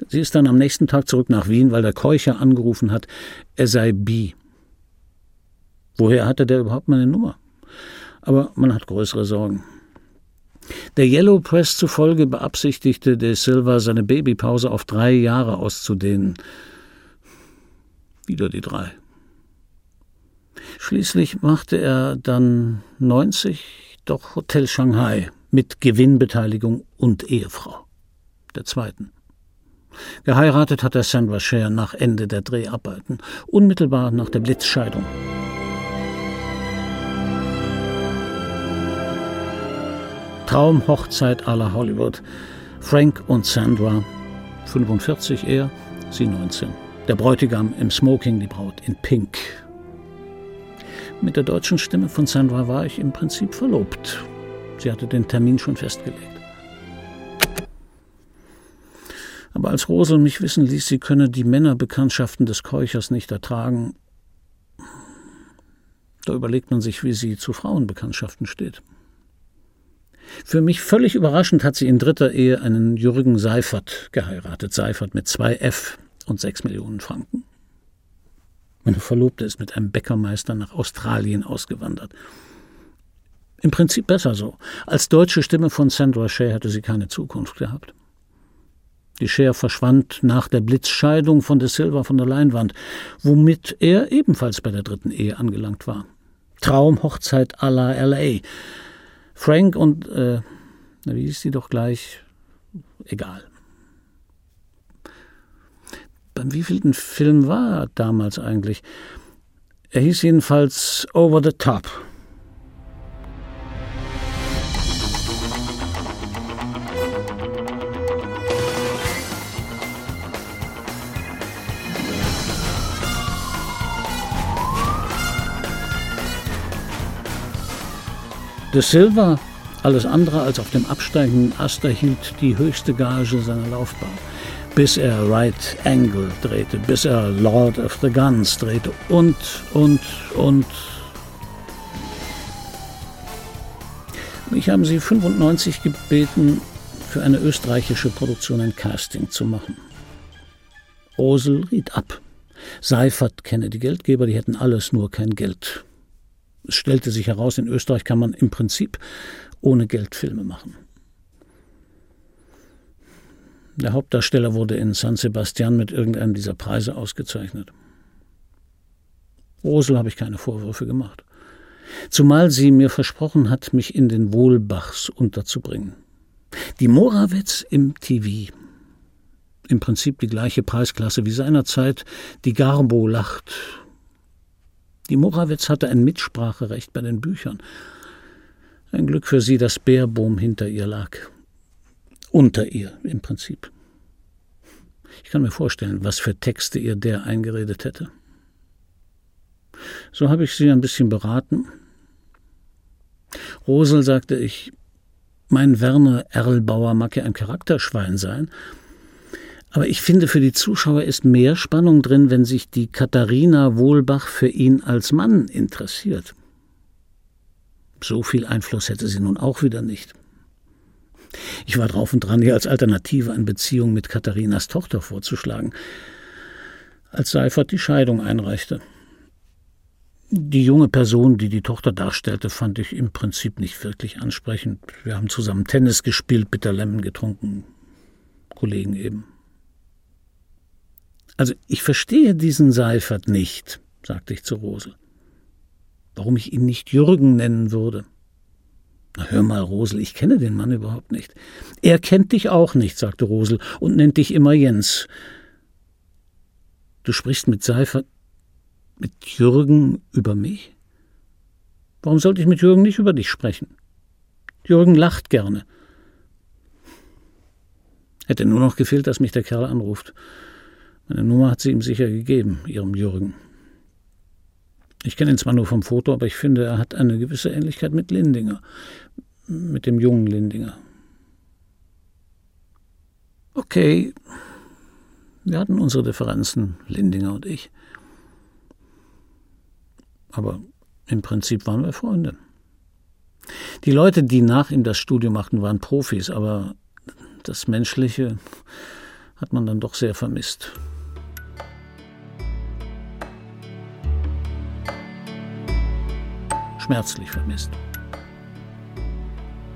Sie ist dann am nächsten Tag zurück nach Wien, weil der Keucher angerufen hat, er sei bi. Woher hatte der überhaupt meine Nummer? Aber man hat größere Sorgen. Der Yellow Press zufolge beabsichtigte de Silva, seine Babypause auf drei Jahre auszudehnen. Wieder die drei. Schließlich machte er dann 90 doch Hotel Shanghai mit Gewinnbeteiligung und Ehefrau. Der zweiten. Geheiratet hat er Sandra Cher nach Ende der Dreharbeiten, unmittelbar nach der Blitzscheidung. Traumhochzeit aller Hollywood. Frank und Sandra, 45 er, sie 19. Der Bräutigam im Smoking, die Braut in Pink. Mit der deutschen Stimme von Sandra war ich im Prinzip verlobt. Sie hatte den Termin schon festgelegt. Aber als Rosel mich wissen ließ, sie könne die Männerbekanntschaften des Keuchers nicht ertragen, da überlegt man sich, wie sie zu Frauenbekanntschaften steht. Für mich völlig überraschend hat sie in dritter Ehe einen Jürgen Seifert geheiratet. Seifert mit zwei F und sechs Millionen Franken. Meine Verlobte ist mit einem Bäckermeister nach Australien ausgewandert. Im Prinzip besser so. Als deutsche Stimme von Sandra Shea hätte sie keine Zukunft gehabt. Die Cher verschwand nach der Blitzscheidung von De Silva von der Leinwand, womit er ebenfalls bei der dritten Ehe angelangt war. Traumhochzeit à la L.A. Frank und, äh, wie hieß die doch gleich? Egal. Beim wievielten Film war er damals eigentlich? Er hieß jedenfalls Over the Top. De Silva, alles andere als auf dem absteigenden Ast, erhielt die höchste Gage seiner Laufbahn. Bis er Right Angle drehte, bis er Lord of the Guns drehte und, und, und. Mich haben sie 95 gebeten, für eine österreichische Produktion ein Casting zu machen. Rosel riet ab. Seifert kenne die Geldgeber, die hätten alles, nur kein Geld. Stellte sich heraus, in Österreich kann man im Prinzip ohne Geld Filme machen. Der Hauptdarsteller wurde in San Sebastian mit irgendeinem dieser Preise ausgezeichnet. Rosel habe ich keine Vorwürfe gemacht. Zumal sie mir versprochen hat, mich in den Wohlbachs unterzubringen. Die Morawitz im TV. Im Prinzip die gleiche Preisklasse wie seinerzeit die Garbo lacht. Die Morawitz hatte ein Mitspracherecht bei den Büchern. Ein Glück für sie, dass Bärbohm hinter ihr lag. Unter ihr im Prinzip. Ich kann mir vorstellen, was für Texte ihr der eingeredet hätte. So habe ich sie ein bisschen beraten. Rosel sagte ich, mein Werner Erlbauer mag ja ein Charakterschwein sein, aber ich finde, für die Zuschauer ist mehr Spannung drin, wenn sich die Katharina Wohlbach für ihn als Mann interessiert. So viel Einfluss hätte sie nun auch wieder nicht. Ich war drauf und dran, ihr als Alternative eine Beziehung mit Katharinas Tochter vorzuschlagen, als Seifert die Scheidung einreichte. Die junge Person, die die Tochter darstellte, fand ich im Prinzip nicht wirklich ansprechend. Wir haben zusammen Tennis gespielt, bitter Lemon getrunken. Kollegen eben. Also ich verstehe diesen Seifert nicht, sagte ich zu Rosel. Warum ich ihn nicht Jürgen nennen würde. Na, hör mal, Rosel, ich kenne den Mann überhaupt nicht. Er kennt dich auch nicht, sagte Rosel, und nennt dich immer Jens. Du sprichst mit Seifert. Mit Jürgen über mich? Warum sollte ich mit Jürgen nicht über dich sprechen? Jürgen lacht gerne. Hätte nur noch gefehlt, dass mich der Kerl anruft. Meine Nummer hat sie ihm sicher gegeben, ihrem Jürgen. Ich kenne ihn zwar nur vom Foto, aber ich finde, er hat eine gewisse Ähnlichkeit mit Lindinger, mit dem jungen Lindinger. Okay, wir hatten unsere Differenzen, Lindinger und ich. Aber im Prinzip waren wir Freunde. Die Leute, die nach ihm das Studio machten, waren Profis, aber das Menschliche hat man dann doch sehr vermisst. Schmerzlich vermisst.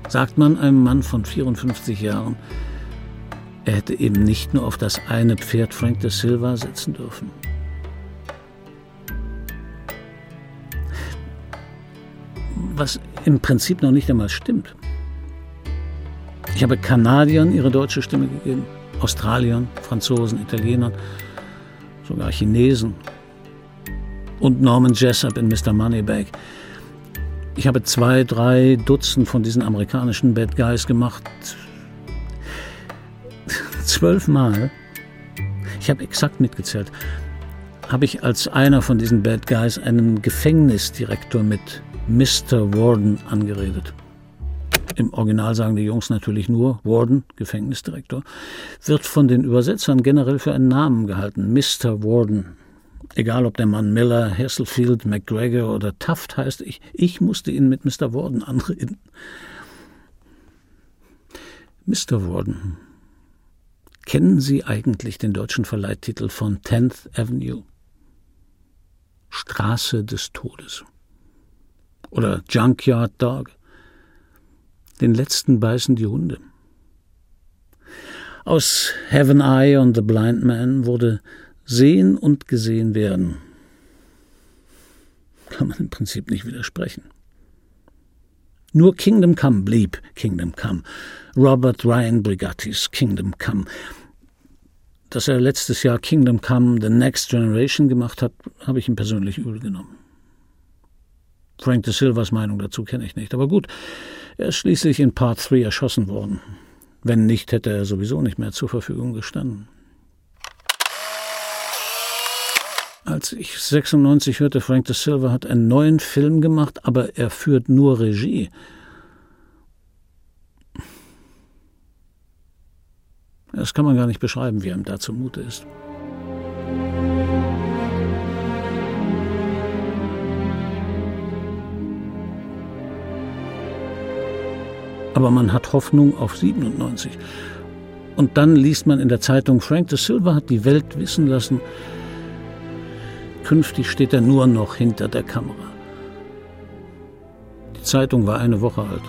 Sagt man einem Mann von 54 Jahren, er hätte eben nicht nur auf das eine Pferd Frank de Silva setzen dürfen. was im Prinzip noch nicht einmal stimmt. Ich habe Kanadiern ihre deutsche Stimme gegeben, Australiern, Franzosen, Italienern, sogar Chinesen und Norman Jessup in Mr. Moneybag. Ich habe zwei, drei Dutzend von diesen amerikanischen Bad Guys gemacht. Zwölfmal, ich habe exakt mitgezählt, habe ich als einer von diesen Bad Guys einen Gefängnisdirektor mit Mr. Warden angeredet. Im Original sagen die Jungs natürlich nur Warden, Gefängnisdirektor, wird von den Übersetzern generell für einen Namen gehalten, Mr. Warden. Egal ob der Mann Miller, Hasselfield, McGregor oder Taft heißt, ich, ich musste ihn mit Mr. Warden anreden. Mr. Warden, kennen Sie eigentlich den deutschen Verleihtitel von 10th Avenue? Straße des Todes oder Junkyard Dog. Den letzten beißen die Hunde. Aus Heaven Eye on the Blind Man wurde Sehen und gesehen werden. Kann man im Prinzip nicht widersprechen. Nur Kingdom Come blieb Kingdom Come. Robert Ryan Brigattis Kingdom Come. Dass er letztes Jahr Kingdom Come The Next Generation gemacht hat, habe ich ihm persönlich übel genommen. Frank de Silvas Meinung dazu kenne ich nicht. Aber gut, er ist schließlich in Part 3 erschossen worden. Wenn nicht, hätte er sowieso nicht mehr zur Verfügung gestanden. als ich 96 hörte, Frank de Silva hat einen neuen Film gemacht, aber er führt nur Regie. Das kann man gar nicht beschreiben, wie einem da zumute ist. Aber man hat Hoffnung auf 97. Und dann liest man in der Zeitung, Frank de Silva hat die Welt wissen lassen, künftig steht er nur noch hinter der Kamera. Die Zeitung war eine Woche alt.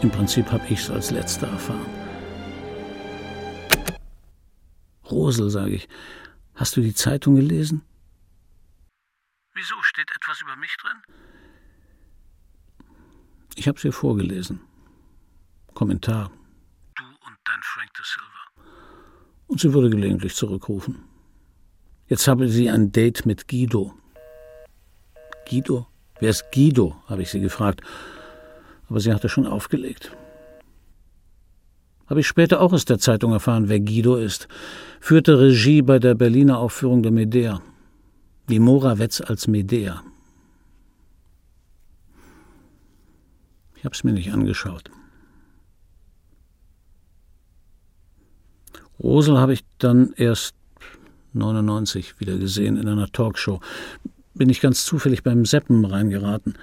Im Prinzip habe ich es als letzter erfahren. Rosel, sage ich, hast du die Zeitung gelesen? Wieso steht etwas über mich drin? Ich habe sie vorgelesen. Kommentar. Du und dein Frank de Silva. Und sie würde gelegentlich zurückrufen. Jetzt habe sie ein Date mit Guido. Guido? Wer ist Guido? habe ich sie gefragt. Aber sie hatte schon aufgelegt. Habe ich später auch aus der Zeitung erfahren, wer Guido ist. Führte Regie bei der Berliner Aufführung der Medea. Wie Morawetz als Medea. Ich habe es mir nicht angeschaut. Rosel habe ich dann erst 99 wieder gesehen in einer Talkshow. Bin ich ganz zufällig beim Seppen reingeraten.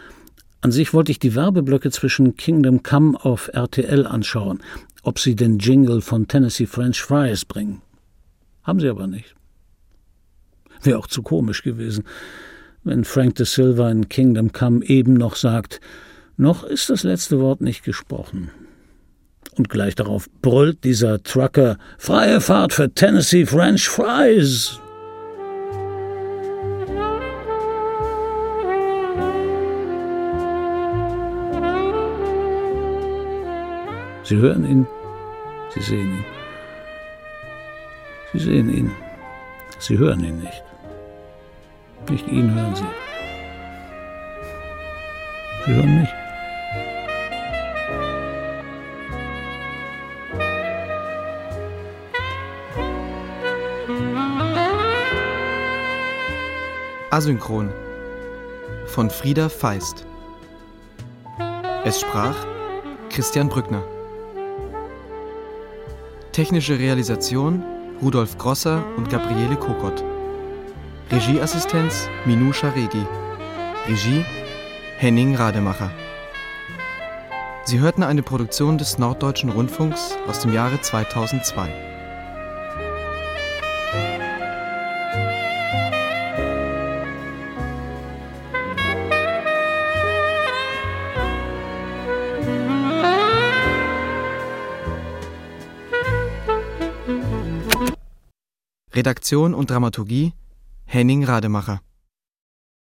An sich wollte ich die Werbeblöcke zwischen Kingdom Come auf RTL anschauen, ob sie den Jingle von Tennessee French Fries bringen. Haben sie aber nicht. Wäre auch zu komisch gewesen, wenn Frank de Silva in Kingdom Come eben noch sagt, noch ist das letzte Wort nicht gesprochen. Und gleich darauf brüllt dieser Trucker Freie Fahrt für Tennessee French Fries. Sie hören ihn, Sie sehen ihn. Sie sehen ihn, Sie hören ihn nicht. Nicht ihn hören Sie. Sie hören mich. Asynchron von Frieda Feist. Es sprach Christian Brückner. Technische Realisation Rudolf Grosser und Gabriele Kokott. Regieassistenz Minusha Regi. Regie Henning Rademacher. Sie hörten eine Produktion des Norddeutschen Rundfunks aus dem Jahre 2002. Redaktion und Dramaturgie Henning Rademacher